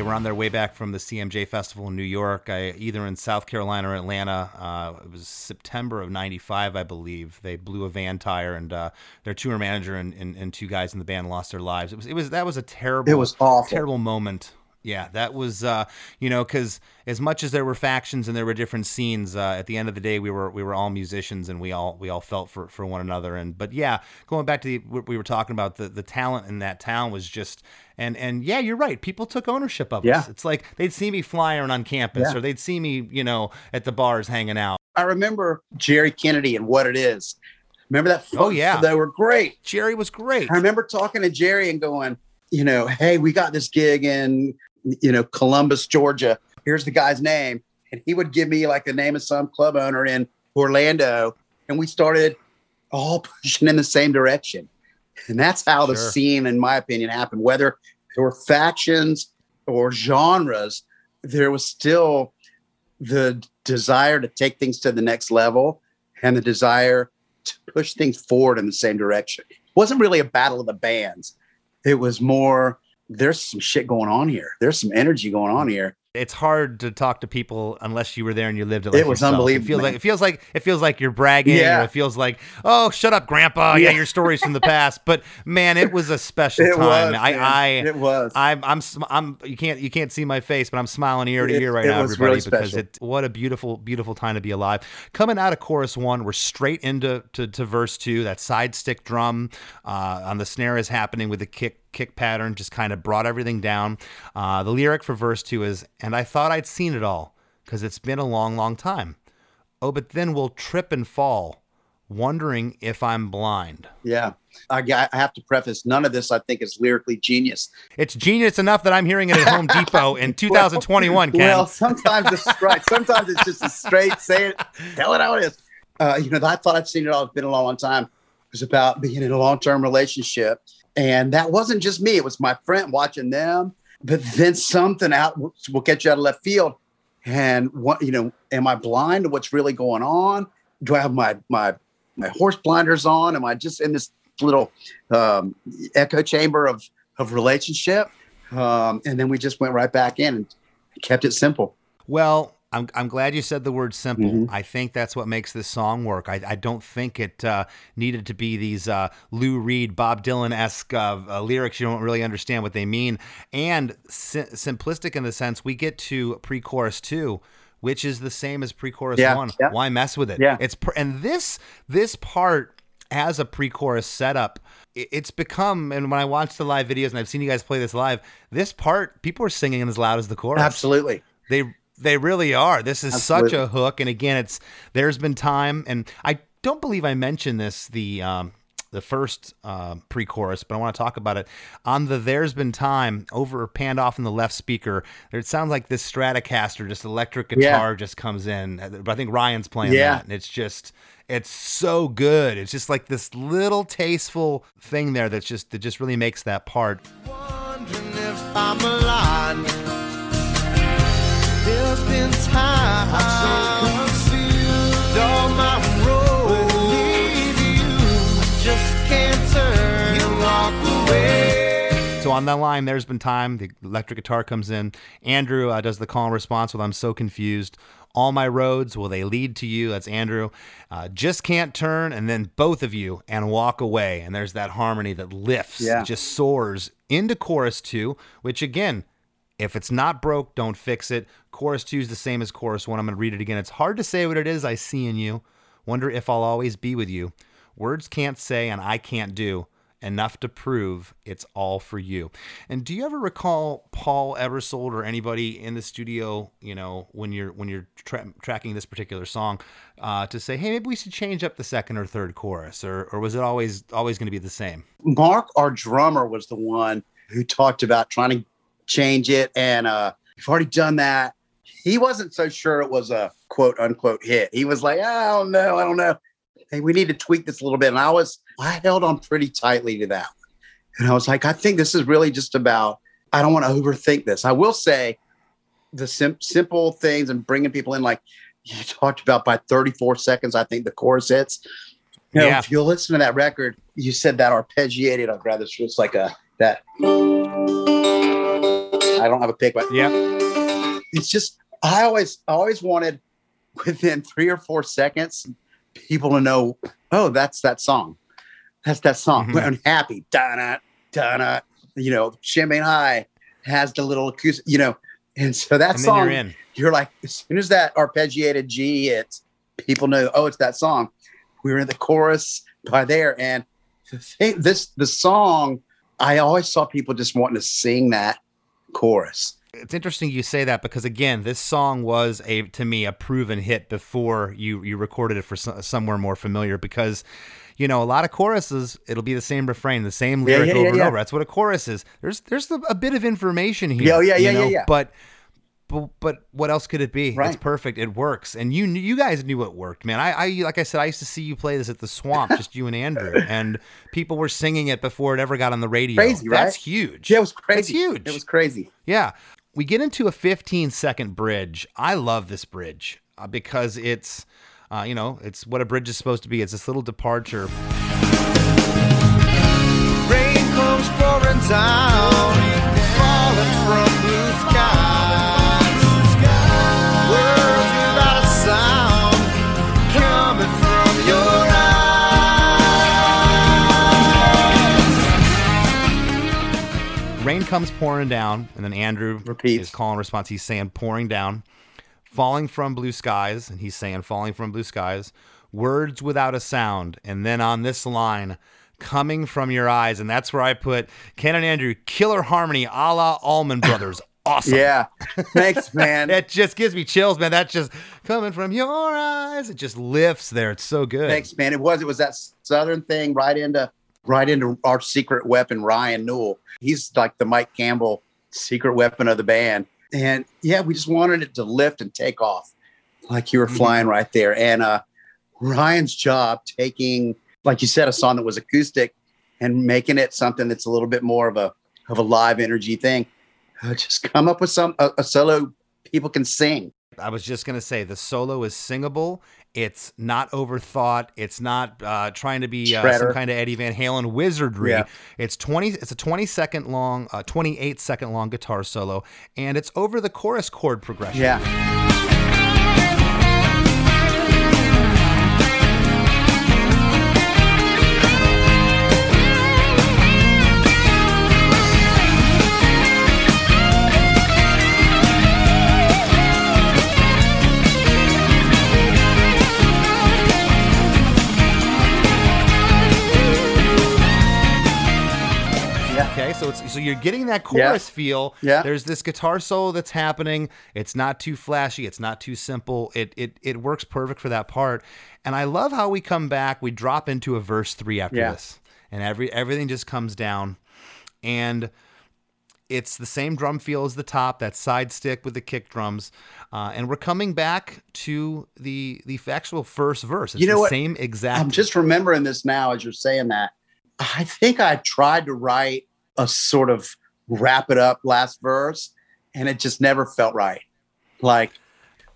C: They were on their way back from the CMJ Festival in New York, I, either in South Carolina or Atlanta. Uh, it was September of '95, I believe. They blew a van tire, and uh, their tour manager and, and, and two guys in the band lost their lives. It was it was that was a terrible,
D: It was awful.
C: terrible moment. Yeah, that was uh, you know because as much as there were factions and there were different scenes, uh, at the end of the day we were we were all musicians and we all we all felt for, for one another. And but yeah, going back to the, what we were talking about, the the talent in that town was just and and yeah, you're right. People took ownership of
D: Yeah.
C: us. It's like they'd see me flying on campus
D: Yeah.
C: or they'd see me you know at the bars hanging out.
D: I remember Jerry Kennedy and what it is. Remember that?
C: Oh, yeah.
D: they were great.
C: Jerry was great.
D: I remember talking to Jerry and going, you know, hey, we got this gig in, you know, Columbus, Georgia. Here's the guy's name. And he would give me like the name of some club owner in Orlando. And we started all pushing in the same direction. And that's how the scene, in my opinion, happened. Whether there were factions or genres, there was still the desire to take things to the next level and the desire to push things forward in the same direction. It wasn't really a battle of the bands. It was more there's some shit going on here. There's some energy going on here.
C: It's hard to talk to people unless you were there and you lived it. Like
D: It was
C: yourself.
D: unbelievable,
C: It feels like it feels like it feels like you're bragging.
D: Yeah.
C: Or it feels like oh, shut up, Grandpa. Yeah,
D: Yeah.
C: your stories from the past. But man, it was a special
D: It
C: time.
D: was,
C: I. I,
D: It was.
C: I'm, I'm, I'm. You can't, you can't see my face, but I'm smiling ear to
D: It-
C: ear right
D: it
C: now,
D: was
C: everybody,
D: really
C: because it. What a beautiful, beautiful time to be alive. Coming out of chorus one, we're straight into to, to verse two. That side stick drum uh, on the snare is happening with the kick kick pattern, just kind of brought everything down. Uh, the lyric for verse two is, "And I thought I'd seen it all, because it's been a long, long time. Oh, but then we'll trip and fall, wondering if I'm blind."
D: yeah. I, I have to preface none of this I think is lyrically genius.
C: It's genius enough that I'm hearing it at Home Depot in 2021, Ken.
D: Well, sometimes it's right. Sometimes it's just a straight say it, tell it how it is. Uh, you know, I thought I'd seen it all. It's been a long, long time. It was about being in a long term relationship. And that wasn't just me, it was my friend watching them. But then something out will get you out of left field. And what, you know, am I blind to what's really going on? Do I have my, my, my horse blinders on? Am I just in this little um, echo chamber of, of relationship? Um, and then we just went right back in and kept it simple.
C: Well, I'm, I'm glad you said the word simple.
D: Mhm.
C: I think that's what makes this song work. I, I don't think it uh, needed to be these uh, Lou Reed, Bob Dylan esque uh, uh, lyrics. You don't really understand what they mean. And si- simplistic in the sense we get to pre chorus two. Which is the same as pre-chorus
D: Yeah,
C: one.
D: yeah.
C: Why mess with it?
D: Yeah.
C: It's pr- and this this part as a pre-chorus setup, it's become. And when I watch the live videos and I've seen you guys play this live, this part people are singing as loud as the chorus.
D: Absolutely.
C: They they really are. This is such a hook, and again, it's there's been time, and I don't believe I mentioned this the um, the first uh, pre-chorus, but I want to talk about it on the "There's Been Time" over panned off in the left speaker. It sounds like this Stratocaster, just electric guitar, just comes in. But I think Ryan's playing
D: Yeah.
C: that, and it's just it's so good. It's just like this little tasteful thing there that's just that just really makes that part.
B: Wondering if I'm blind. There's been time I'm so confused. All my road lead you. Just can't turn and walk away.
C: So on that line, there's been time. The electric guitar comes in. Andrew uh, does the call and response with "I'm so confused." All my roads will they lead to you? That's Andrew. Uh, just can't turn, and then both of you and walk away. And there's that harmony that lifts,
D: Yeah.
C: it just soars into chorus two. Which again, if it's not broke, don't fix it. Chorus two is the same as chorus one. I'm going to read it again. It's hard to say what it is I see in you. Wonder if I'll always be with you. Words can't say and I can't do enough to prove it's all for you. And do you ever recall Paul Ebersold or anybody in the studio, you know, when you're when you're tra- tracking this particular song, uh, to say, hey, maybe we should change up the second or third chorus, or or was it always always going to be the same?
D: Mark, our drummer, was the one who talked about trying to change it. And uh, we've already done that. He wasn't so sure it was a quote unquote hit. He was like, I don't know, I don't know. Hey, we need to tweak this a little bit. And I was, I held on pretty tightly to that one. And I was like, I think this is really just about, I don't want to overthink this. I will say the sim- simple things and bringing people in, like you talked about by 34 seconds, I think the chorus hits. You know,
C: Yeah.
D: if you listen to that record, you said that arpeggiated. I'd rather it's like a that. I don't have a pick, but
C: Yeah.
D: it's just I always I always wanted within three or four seconds people to know, oh, that's that song. That's that song.
C: Mhm.
D: I'm happy. Da da You know, Champagne High has the little acoustic, you know, and so that
C: And
D: song
C: you're
D: you're like, as soon as that arpeggiated G hits, people know, oh, it's that song. We were in the chorus by there. And the thing, this, the song, I always saw people just wanting to sing that chorus.
C: It's interesting you say that because again, this song was a to me a proven hit before you you recorded it for so, somewhere more familiar because you know a lot of choruses it'll be the same refrain, the same
D: Yeah,
C: lyric
D: yeah,
C: over
D: yeah,
C: and over. That's what a chorus is. There's there's a, bit of information here.
D: Yeah, oh, yeah,
C: you
D: yeah, yeah, yeah.
C: But but but what else could it be? It's perfect. It works, and you you guys knew it worked, man. I, I like I said, I used to see you play this at the Swamp, just you and Andrew, and people were singing it before it ever got on the radio.
D: Crazy, right?
C: That's huge.
D: Yeah, it was crazy.
C: That's huge.
D: It was crazy.
C: Yeah. We get into a 15 second bridge. I love this bridge uh, because it's, uh, you know, it's what a bridge is supposed to be. It's this little departure.
B: Rain comes pouring down, falling from blue
C: Rain comes pouring down, and then Andrew
D: Repeats.
C: is calling response. He's saying pouring down, falling from blue skies, and he's saying falling from blue skies. Words without a sound, and then on this line, coming from your eyes, and that's where I put Ken and Andrew killer harmony, a la Allman Brothers. Awesome.
D: Yeah. Thanks, man.
C: That just gives me chills, man. That just coming from your eyes. It just lifts there. It's so good.
D: Thanks, man. It was it was that southern thing right into right into our secret weapon, Ryan Newell. He's like the Mike Campbell secret weapon of the band. And yeah, we just wanted it to lift and take off like you were flying right there. And uh Ryan's job taking, like you said, a song that was acoustic and making it something that's a little bit more of a of a live energy thing. Uh, just come up with some a, a solo people can sing.
C: I was just gonna say the solo is singable. It's not overthought. It's not uh, trying to be uh, some kind of Eddie Van Halen wizardry.
D: Yeah.
C: It's twenty. It's a twenty second long, uh, twenty eight second long guitar solo, and it's over the chorus chord progression.
D: Yeah.
C: So it's so you're getting that
D: Yeah.
C: chorus feel.
D: Yeah.
C: There's this guitar solo that's happening. It's not too flashy. It's not too simple. It it it works perfect for that part. And I love how we come back. We drop into a verse three after
D: Yeah.
C: this, and every everything just comes down, and it's the same drum feel as the top. That side stick with the kick drums, uh, and we're coming back to the the actual first verse. It's
D: You know
C: the
D: what?
C: same exact.
D: I'm just remembering this now as you're saying that. I think I tried to write a sort of wrap it up last verse, and it just never felt right. Like,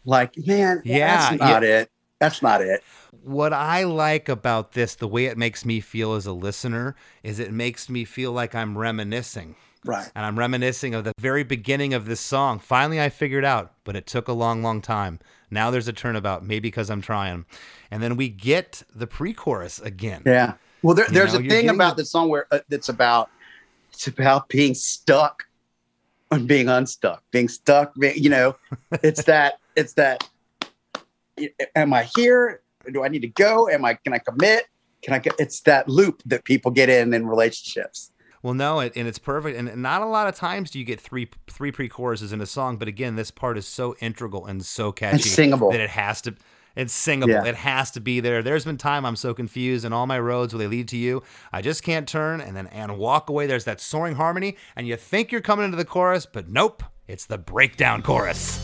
D: like man,
C: Yeah,
D: that's not it. That's not it.
C: what I like about this, the way it makes me feel as a listener, is it makes me feel like I'm reminiscing.
D: Right.
C: And I'm reminiscing of the very beginning of this song. Finally, I figured out, but it took a long, long time. Now there's a turnabout, maybe because I'm trying. And then we get the pre chorus again.
D: Yeah. Well, there, there's
C: know,
D: a thing about
C: the-
D: the song where uh, that's about it's about being stuck and being unstuck, being stuck. Being, you know, it's that it's that. Am I here? Do I need to go? Am I? Can I commit? Can I get? It's that loop that people get in in relationships.
C: Well, no, it, and it's perfect. And not a lot of times do you get three three pre-choruses in a song, but again, this part is so integral and so catchy
D: singable.
C: that it has to. It's singable.
D: Yeah.
C: It has to be there. There's been time I'm so confused, and all my roads will they lead to you, I just can't turn and then and walk away. There's that soaring harmony, and you think you're coming into the chorus, but nope, It's the breakdown chorus.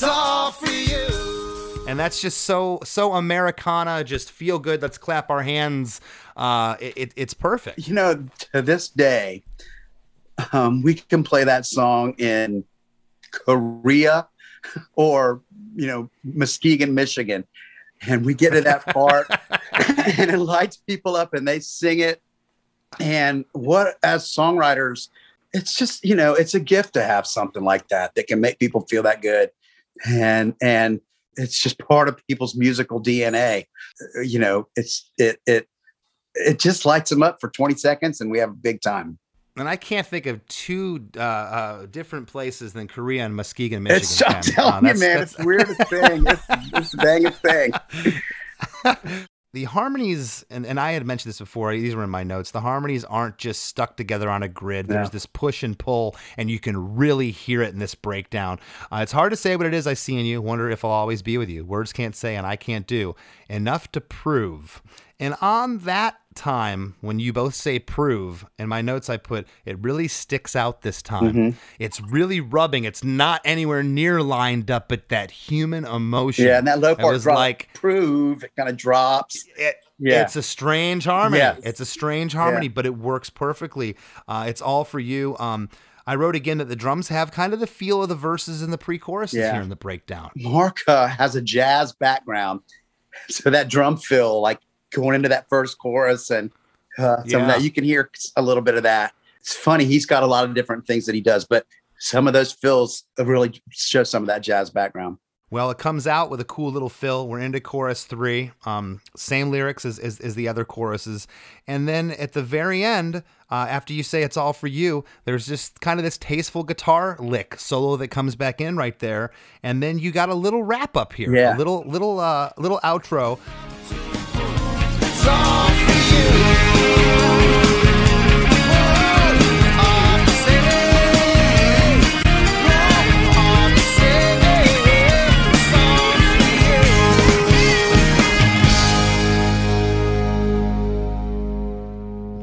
B: It's all for you.
C: And that's just so so Americana. Just feel good. Let's clap our hands. Uh, it, it, it's perfect.
D: You know, to this day, um, we can play that song in Korea or you know Muskegon, Michigan, and we get to that part, and it lights people up, and they sing it. And what as songwriters, it's just you know it's a gift to have something like that that can make people feel that good, and and it's just part of people's musical DNA. You know, it's it it it just lights them up for 20 seconds, and we have a big time.
C: And I can't think of two uh, uh, different places than Korea and Muskegon, Michigan.
D: It's, I'm telling
C: Uh,
D: you, man,
C: that's-
D: it's the weirdest thing. It's, it's the thing.
C: the harmonies, and, and I had mentioned this before, these were in my notes. The harmonies aren't just stuck together on a grid. There's this push and pull, and you can really hear it in this breakdown. Uh, it's hard to say what it is I see in you. Wonder if I'll always be with you. Words can't say, and I can't do. Enough to prove. And on that time, when you both say prove, in my notes I put, it really sticks out this time.
D: Mm-hmm.
C: It's really rubbing. It's not anywhere near lined up, but that human emotion.
D: Yeah, and that low part
C: was
D: drop,
C: like
D: prove, it kind of drops.
C: it,
D: Yeah.
C: It's a strange harmony.
D: Yes.
C: It's a strange harmony,
D: Yeah.
C: but it works perfectly. Uh, it's all for you. Um, I wrote again that the drums have kind of the feel of the verses and the pre-choruses
D: Yeah.
C: here in the breakdown.
D: Mark uh, has a jazz background, so that drum fill, like going into that first chorus, and uh, some
C: Yeah.
D: of that you can hear a little bit of that. It's funny; he's got a lot of different things that he does, but some of those fills really show some of that jazz background.
C: Well, it comes out with a cool little fill. We're into chorus three. Um, same lyrics as, as, as the other choruses. And then at the very end, uh, after you say it's all for you, there's just kind of this tasteful guitar lick solo that comes back in right there. And then you got a little wrap up here. A little little uh little outro.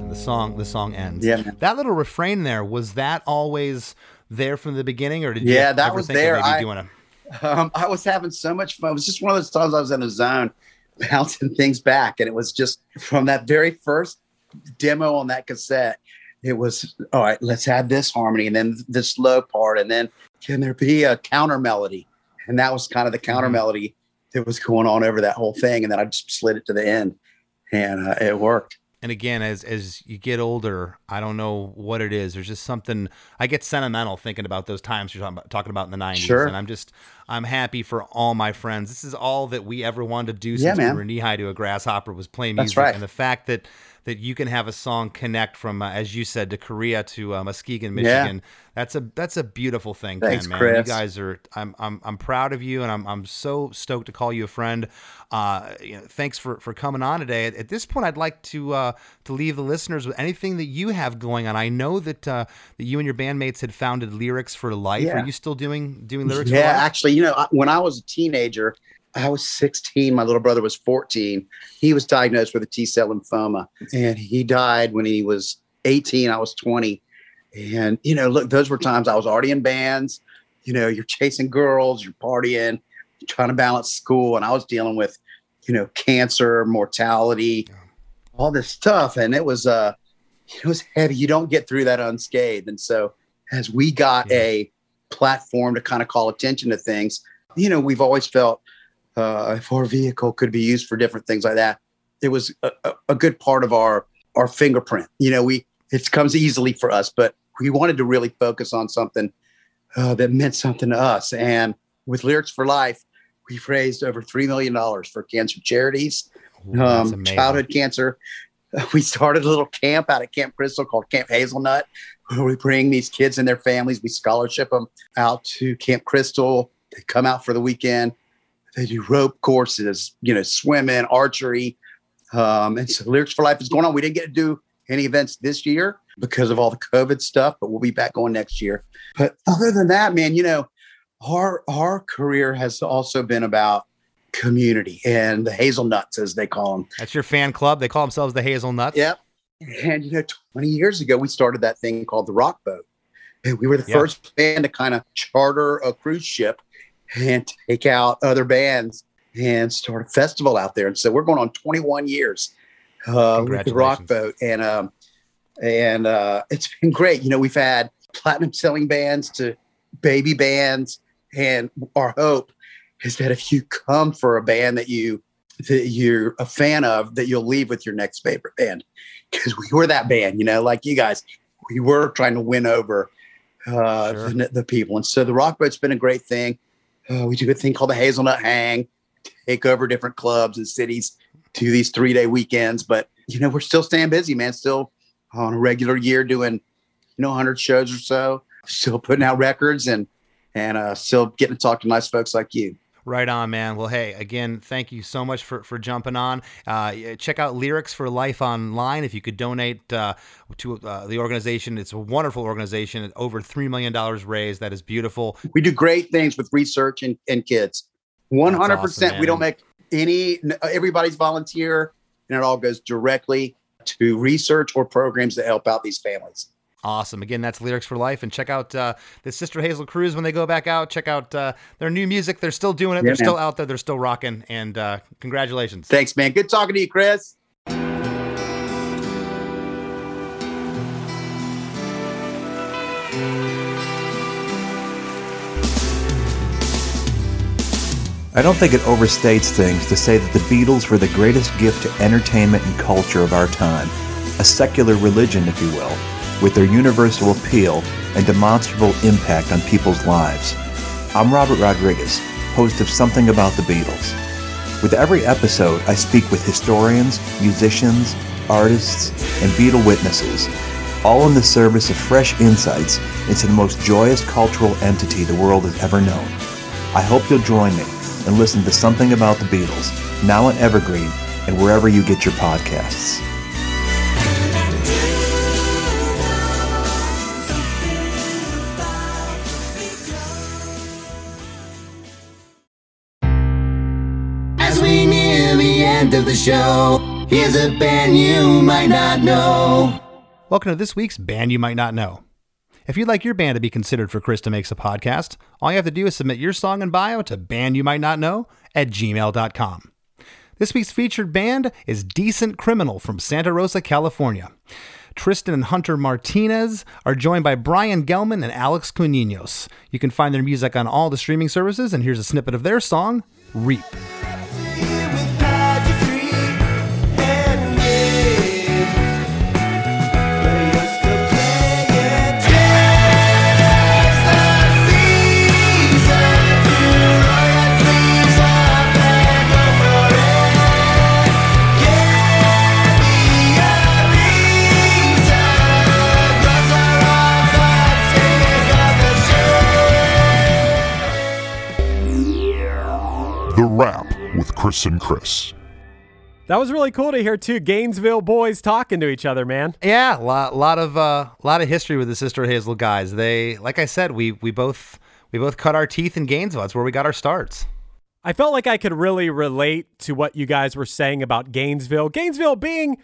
C: The song the song ends.
D: Yeah, man.
C: That little refrain there, was that always there from the beginning or did you
D: Yeah, that was there. I-
C: doing a
D: Um, I was having so much fun. It was just one of those times I was in a zone, bouncing things back, and it was just from that very first demo on that cassette. It was all right. Let's add this harmony, and then this low part, and then can there be a counter melody? And that was kind of the counter
C: Mhm.
D: melody that was going on over that whole thing. And then I just slid it to the end, and uh, it worked.
C: And again as as you get older i don't know what it is there's just something i get sentimental thinking about those times you're talking about, talking about in the 90s
D: Sure.
C: and i'm just i'm happy for all my friends this is all that we ever wanted to do
D: Yeah,
C: since we
D: man.
C: were knee high to a grasshopper was play
D: That's
C: music
D: right.
C: and the fact that that you can have a song connect from uh, as you said to korea to uh, muskegon
D: Yeah.
C: michigan. That's a that's a beautiful thing
D: Thanks,
C: Ken, man.
D: Chris.
C: you guys are I'm, I'm i'm proud of you and i'm i'm so stoked to call you a friend. Uh you know, thanks for for coming on today. At, at this point i'd like to uh to leave the listeners with anything that you have going on. I know that uh that you and your bandmates had founded lyrics for life.
D: Yeah.
C: are you still doing doing lyrics
D: yeah,
C: for life?
D: actually, you know, when I was a teenager, I was 16. My little brother was 14. He was diagnosed with a T cell lymphoma, and he died when he was 18. I was 20. And, you know, look, those were times I was already in bands. You know, you're chasing girls, you're partying, you're trying to balance school. And I was dealing with, you know, cancer, mortality, all this stuff. And it was, uh, it was heavy. You don't get through that unscathed. And so, as we got
C: Yeah.
D: a platform to kind of call attention to things, you know, we've always felt uh, if our vehicle could be used for different things like that, it was a, a, good part of our our fingerprint. You know, we it comes easily for us, but we wanted to really focus on something uh, that meant something to us. And with Lyrics for Life, we've raised over three million dollars for cancer charities,
C: Ooh,
D: um, childhood cancer. We started a little camp out at Camp Crystal called Camp Hazelnut, where we bring these kids and their families. We scholarship them out to Camp Crystal. They come out for the weekend. They do rope courses, you know, swimming, archery. Um, and so Lyrics for Life is going on. We didn't get to do any events this year, because of all the COVID stuff, but we'll be back on next year. But other than that, man, you know, our our career has also been about community and the hazelnuts, as they call them.
C: That's your fan club. They call themselves the Hazelnuts.
D: Yep. And you know, 20 years ago, we started that thing called the Rock Boat. And we were the
C: Yeah.
D: first band to kind of charter a cruise ship and take out other bands and start a festival out there. And so we're going on 21 years uh, with the Rock Boat. And um, and uh, it's been great. You know, we've had platinum selling bands to baby bands, and our hope is that if you come for a band that you that you're a fan of, that you'll leave with your next favorite band because we were that band. You know, like you guys, we were trying to win over uh,
C: Sure.
D: the, the people, and so the Rock Boat's been a great thing. Uh, we do a thing called the Hazelnut Hang, take over different clubs and cities, do these three day weekends. But you know, we're still staying busy, man. Still on a regular year doing, you know, 100 shows or so. Still putting out records and and uh, still getting to talk to nice folks like you.
C: Right on, man. Well, hey, again, thank you so much for, for jumping on. Uh, check out Lyrics for Life online. If you could donate uh, to uh, the organization, it's a wonderful organization. Over $3 million raised. That is beautiful.
D: We do great things with research and, and kids. 100%.
C: awesome,
D: we don't make any, everybody's volunteer and it all goes directly to research or programs that help out these families.
C: Awesome. Again, that's Lyrics for Life. And check out uh, the Sister Hazel Cruise when they go back out. Check out uh, their new music. They're still doing it.
D: Yeah,
C: They're still out there. They're still rocking. And uh, congratulations.
D: Thanks, man. Good talking to you, Chris.
H: I don't think it overstates things to say that the Beatles were the greatest gift to entertainment and culture of our time, a secular religion, if you will, with their universal appeal and demonstrable impact on people's lives. I'm Robert Rodriguez, host of Something About the Beatles. With every episode, I speak with historians, musicians, artists, and Beatle witnesses, all in the service of fresh insights into the most joyous cultural entity the world has ever known. I hope you'll join me and listen to Something About the Beatles, now on Evergreen and wherever you get your podcasts.
B: Of the show, here's a band you might not know.
C: Welcome to this week's Band You Might Not Know. If you'd like your band to be considered for Chris DeMakes a Podcast, all you have to do is submit your song and bio to bandyoumightnotknow at gmail.com. This week's featured band is Decent Criminal from Santa Rosa, California. Tristan and Hunter Martinez are joined by Brian Gelman and Alex Cuninos. You can find their music on all the streaming services, and here's a snippet of their song, Reap.
I: The Rap with Chris and Chris.
J: That was really cool to hear two Gainesville boys talking to each other, man.
C: Yeah, a lot lot of uh, lot of history with the Sister Hazel guys. They, like I said, we we both we both cut our teeth in Gainesville. That's where we got our starts.
J: I felt like I could really relate to what you guys were saying about Gainesville. Gainesville being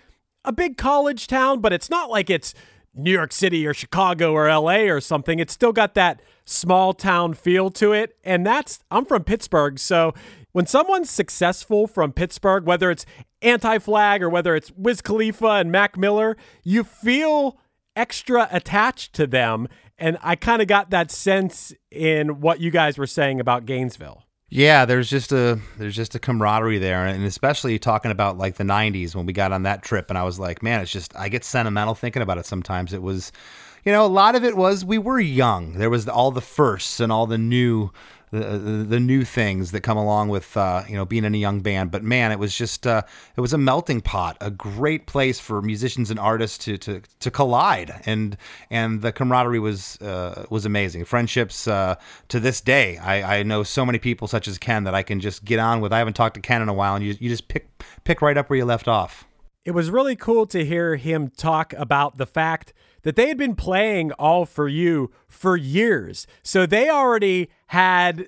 J: a big college town, but it's not like it's New York City or Chicago or LA or something. It's still got that small town feel to it. And that's, I'm from Pittsburgh. So when someone's successful from Pittsburgh, whether it's anti flag or whether it's Wiz Khalifa and Mac Miller, you feel extra attached to them. And I kind of got that sense in what you guys were saying about Gainesville.
C: Yeah, there's just a there's just a camaraderie there, and especially talking about like the '90s when we got on that trip, and I was like, man, it's just I get sentimental thinking about it. Sometimes it was, you know, a lot of it was we were young. There was all the firsts and all the new. The, the, new things that come along with uh, you know being in a young band, but man, it was just uh, it was a melting pot, a great place for musicians and artists to to, to collide, and and the camaraderie was uh, was amazing. Friendships uh, to this day, I, I know so many people such as Ken that I can just get on with. I haven't talked to Ken in a while, and you, you just pick pick right up where you left off.
J: it was really cool to hear him talk about the fact that they had been playing All For You for years. So they already had,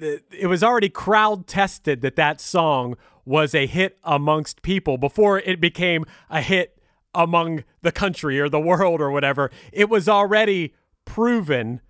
J: it was already crowd tested that that song was a hit amongst people before it became a hit among the country or the world or whatever. It was already proven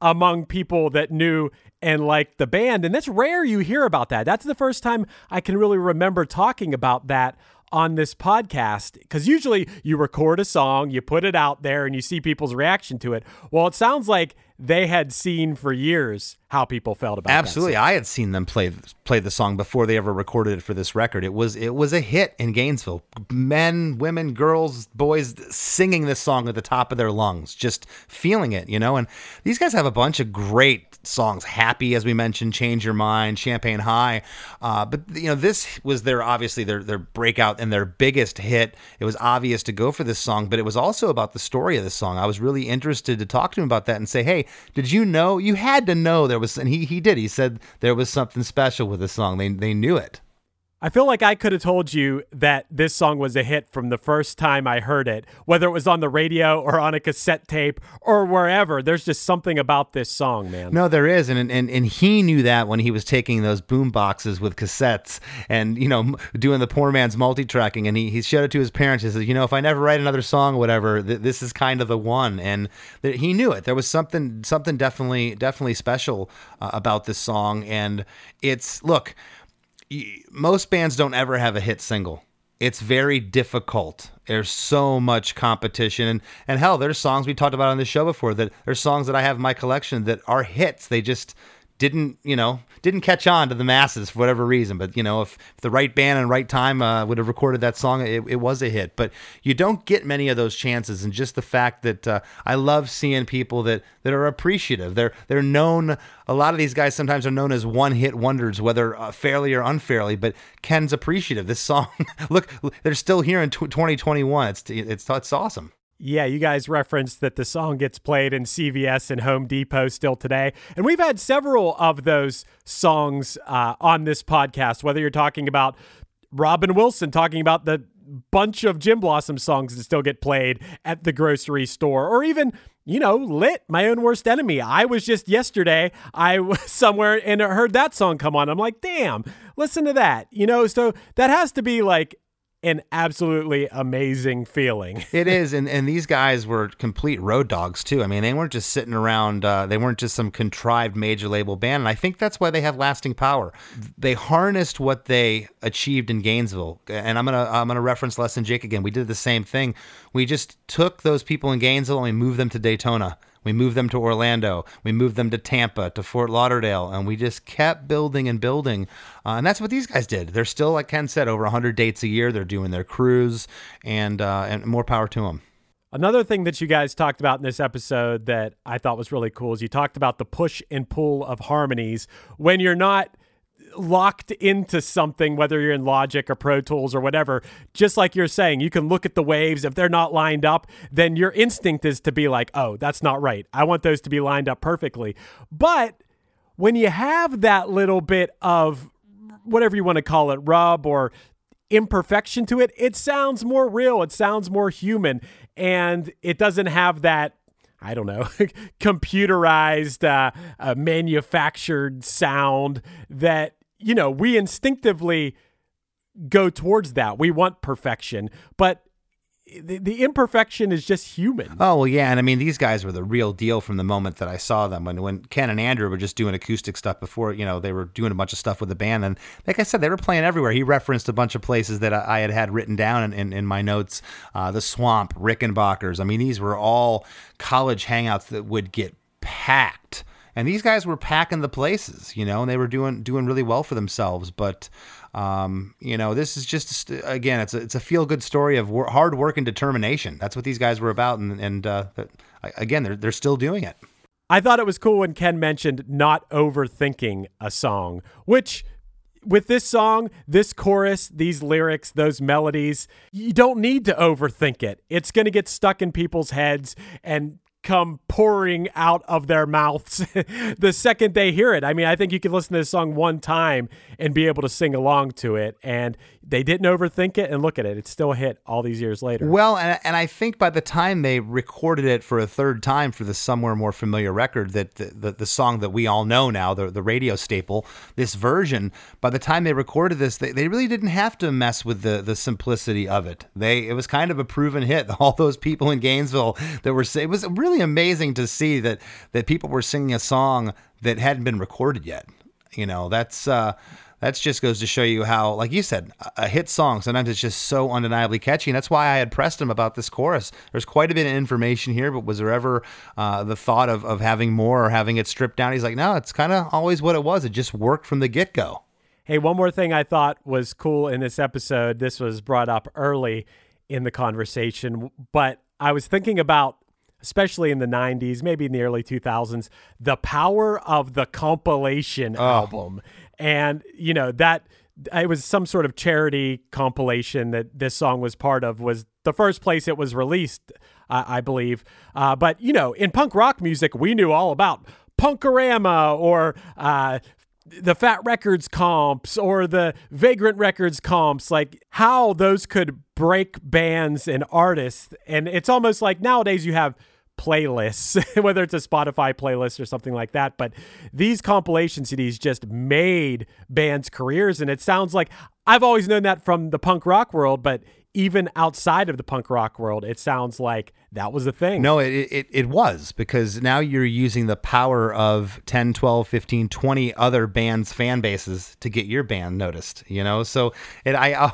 J: among people that knew and liked the band. And that's rare you hear about that. That's the first time I can really remember talking about that on this podcast because usually you record a song, you put it out there, and you see people's reaction to it. Well, it sounds like they had seen for years how people felt about
C: absolutely. i had seen them play play the song before they ever recorded it for this record. It was it was a hit in gainesville. Men women girls boys singing this song at the top of their lungs just feeling it you know? And these guys have a bunch of great songs. Happy as we mentioned change your mind champagne high. Uh, but you know this was their obviously their their breakout and their biggest hit. It was obvious to go for this song but it was also about the story of the song. I was really interested to talk to him about that and say hey did you know? You had to know there was, and he he did. He said there was something special with the song. They they knew it.
J: I feel like I could have told you that this song was a hit from the first time I heard it, whether it was on the radio or on a cassette tape or wherever. There's just something about this song, man.
C: No, there is, and and and he knew that when he was taking those boom boxes with cassettes and you know doing the poor man's multi-tracking, and he he showed it to his parents. He said, you know, if I never write another song, or whatever, th- this is kind of the one, and th- he knew it. There was something something definitely definitely special uh, about this song, and it's look most bands don't ever have a hit single. It's very difficult. There's so much competition, and and hell, there's songs we talked about on the show before that there's songs that I have in my collection that are hits. They just didn't you know didn't catch on to the masses for whatever reason. But you know if, if the right band and right time uh, would have recorded that song it, it, was a hit. But you don't get many of those chances. And just the fact that uh, i love seeing people that that are appreciative. They're they're known a lot of these guys sometimes are known as one hit wonders whether uh, fairly or unfairly but ken's appreciative. This song look they're still here in 2021 it's it's it's awesome
J: yeah, you guys referenced that the song gets played in CVS and Home Depot still today. And we've had several of those songs uh, on this podcast, whether you're talking about Robin Wilson talking about the bunch of Gin Blossom songs that still get played at the grocery store, or even you know, lit my own worst enemy. I was just yesterday, I was somewhere and heard that song come on. I'm like, damn, listen to that. You know, so that has to be like an absolutely amazing feeling.
C: it is, and and these guys were complete road dogs too. I mean, they weren't just sitting around. Uh, they weren't just some contrived major label band. And I think that's why they have lasting power. They harnessed what they achieved in Gainesville. And I'm gonna I'm gonna reference Less Than Jake again. We did the same thing. We just took those people in Gainesville and we moved them to Daytona we moved them to Orlando. We moved them to Tampa, to Fort Lauderdale, and we just kept building and building. Uh, and that's what these guys did. They're still, like Ken said, over 100 dates a year. They're doing their cruise, and uh, and more power to them.
J: Another thing that you guys talked about in this episode that I thought was really cool is you talked about the push and pull of harmonies when you're not locked into something, whether you're in Logic or Pro Tools or whatever, just like you're saying, you can look at the waves. If they're not lined up, then your instinct is to be like, oh, that's not right. I want those to be lined up perfectly. But when you have that little bit of whatever you want to call it, rub or imperfection to it, it sounds more real. It sounds more human. And it doesn't have that I don't know, computerized, uh, uh, manufactured sound that you know, we instinctively go towards that. We want perfection, but the, the imperfection is just human.
C: Oh well, yeah, and I mean these guys were the real deal from the moment that I saw them. When when Ken and Andrew were just doing acoustic stuff before, you know, they were doing a bunch of stuff with the band, and like I said, they were playing everywhere. He referenced a bunch of places that I, had had written down in, in, in my notes: uh, the Swamp, Rickenbackers. I mean, these were all college hangouts that would get packed and these guys were packing the places, you know, and they were doing doing really well for themselves. But um, you know, this is just again, it's a it's a feel good story of wor- hard work and determination. That's what these guys were about, and and uh, again, they're they're still doing it.
J: I thought it was cool when Ken mentioned not overthinking a song, which with this song, this chorus, these lyrics, those melodies, you don't need to overthink it. It's going to get stuck in people's heads and come pouring out of their mouths the second they hear it. I mean, I think you can listen to this song one time and be able to sing along to it. And they didn't overthink it, and look at it, it's still hit all these years later.
C: Well, and, and I think by the time they recorded it for a third time for the somewhere more familiar record, that the, the, the song that we all know now, the, the radio staple, this version, by the time they recorded this, they, they really didn't have to mess with the, the simplicity of it. They It was kind of a proven hit. All those people in Gainesville that were, it was really amazing to see that, that people were singing a song that hadn't been recorded yet. You know, that's, uh, that just goes to show you how, like you said, a hit song sometimes it's just so undeniably catchy. And that's why I had pressed him about this chorus. There's quite a bit of information here, but was there ever uh, the thought of, of having more or having it stripped down? He's like, no, it's kind of always what it was. It just worked from the get go.
J: Hey, one more thing I thought was cool in this episode. This was brought up early in the conversation, but I was thinking about especially in the 90s, maybe in the early 2000s, the power of the compilation oh. album. And, you know, that it was some sort of charity compilation that this song was part of was the first place it was released, I believe. Uh, but, you know, in punk rock music, we knew all about Punk-O-Rama or uh, the Fat Wreck Chords comps or the Vagrant Records comps, like how those could break bands and artists. And it's almost like nowadays you have – playlists, whether it's a Spotify playlist or something like that. But these compilation CDs just made bands' careers. And it sounds like I've always known that from the punk rock world, but even outside of the punk rock world, it sounds like that was a thing.
C: No, it, it, it was because now you're using the power of 10, 12, 15, 20 other bands' fan bases to get your band noticed, you know? So it, I,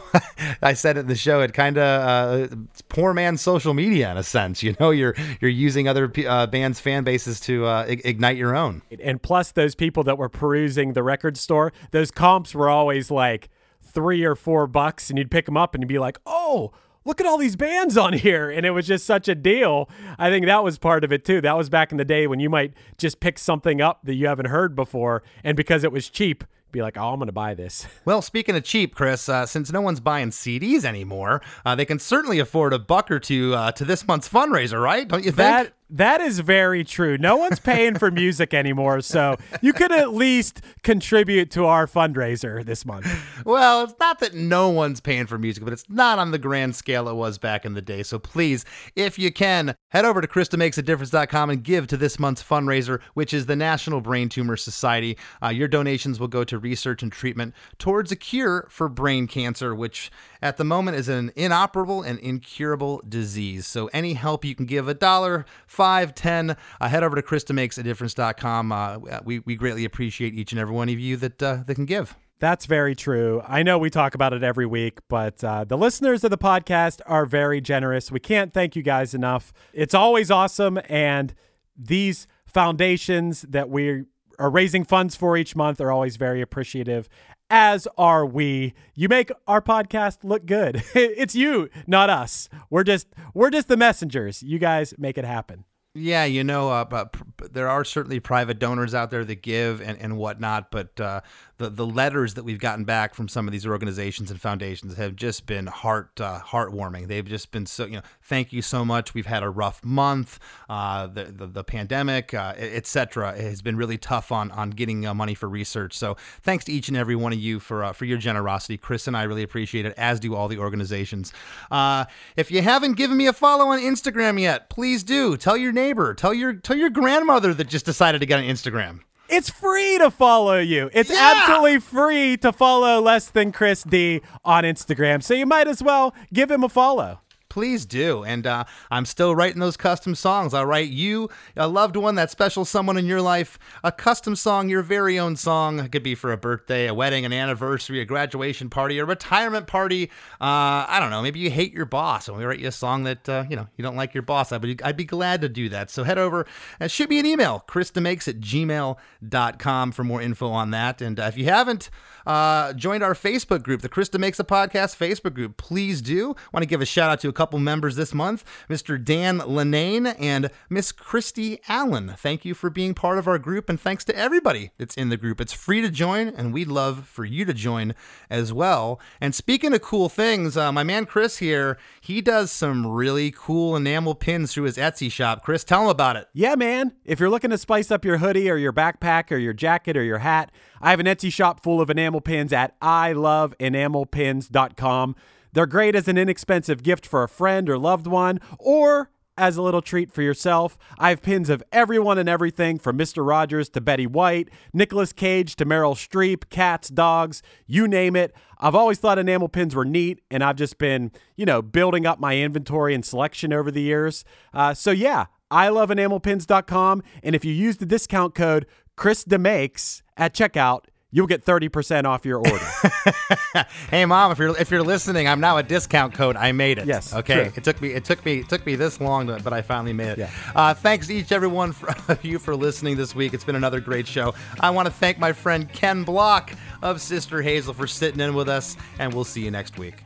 C: I said it in the show, it kind of, uh, poor man's social media in a sense, you know, you're, you're using other uh, bands' fan bases to uh, ignite your own.
J: And plus those people that were perusing the record store, those comps were always like, three or four bucks and you'd pick them up and you'd be like, oh, look at all these bands on here. And it was just such a deal. I think that was part of it too. That was back in the day when you might just pick something up that you haven't heard before. And because it was cheap, be like, oh, I'm going to buy this.
C: Well, speaking of cheap, Chris, uh, since no one's buying CDs anymore, uh, they can certainly afford a buck or two uh, to this month's fundraiser, right? Don't you think?
J: That that is very true. No one's paying for music anymore, so you could at least contribute to our fundraiser this month.
C: Well, it's not that no one's paying for music, but it's not on the grand scale it was back in the day. So please, if you can, head over to ChrisDeMakesADifference.com and give to this month's fundraiser, which is the National Brain Tumor Society. Uh, your donations will go to research and treatment towards a cure for brain cancer, which at the moment is an inoperable and incurable disease. So any help you can give, a dollar, five, ten. Uh, head over to ChrisDeMakesADifference.com. Uh, we, we greatly appreciate each and every one of you that, uh, that can give.
J: That's very true. I know we talk about it every week, but uh, the listeners of the podcast are very generous. We can't thank you guys enough. It's always awesome. And these foundations that we are raising funds for each month are always very appreciative as are we. You make our podcast look good. it's you, not us. We're just we're just the messengers. You guys make it happen.
C: Yeah, you know, uh, but there are certainly private donors out there that give and, and whatnot, but uh, the the letters that we've gotten back from some of these organizations and foundations have just been heart uh, heartwarming. They've just been so you know, thank you so much. We've had a rough month, uh, the, the, the pandemic, uh, etc. has been really tough on on getting uh, money for research. So thanks to each and every one of you for uh, for your generosity. Chris and I really appreciate it, as do all the organizations. Uh, if you haven't given me a follow on Instagram yet, please do. Tell your neighbor, tell your tell your grandmother that just decided to get on Instagram.
J: It's free to follow you. It's yeah! absolutely free to follow Less Than Chris D on Instagram. So you might as well give him a follow
C: please do. And uh, I'm still writing those custom songs. I'll write you, a loved one, that special someone in your life, a custom song, your very own song. It could be for a birthday, a wedding, an anniversary, a graduation party, a retirement party. Uh, I don't know. Maybe you hate your boss, and we write you a song that uh, you know you don't like your boss. I'd be, I'd be glad to do that. So head over and shoot me an email, ChrisDeMakes at gmail.com for more info on that. And uh, if you haven't uh, joined our Facebook group, the Chris DeMakes a Podcast Facebook group, please do. Want to give a shout out to a couple couple members this month Mr. Dan Lenane and Miss Christy Allen. Thank you for being part of our group, and thanks to everybody that's in the group. It's free to join, and we'd love for you to join as well. And speaking of cool things, uh, my man Chris here, he does some really cool enamel pins through his Etsy shop. Chris, tell him about it.
J: Yeah, man. If you're looking to spice up your hoodie or your backpack or your jacket or your hat, I have an Etsy shop full of enamel pins at iloveenamelpins.com. They're great as an inexpensive gift for a friend or loved one, or as a little treat for yourself. I have pins of everyone and everything from Mr. Rogers to Betty White, Nicolas Cage to Meryl Streep, cats, dogs, you name it. I've always thought enamel pins were neat, and I've just been, you know, building up my inventory and selection over the years. Uh, so, yeah, I love enamelpins.com. And if you use the discount code Chris DeMakes at checkout, you'll get 30% off your order.
C: hey mom, if you're if you're listening, I'm now a discount code. I made it.
J: Yes,
C: Okay.
J: true.
C: It took me it took me it took me this long, to, but I finally made it.
J: Yeah.
C: Uh, thanks to each everyone for, of you for listening this week. It's been another great show. I want to thank my friend Ken Block of Sister Hazel for sitting in with us, and we'll see you next week.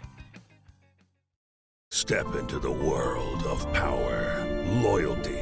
E: Step into the world of power, loyalty,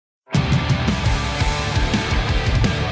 K: Thank you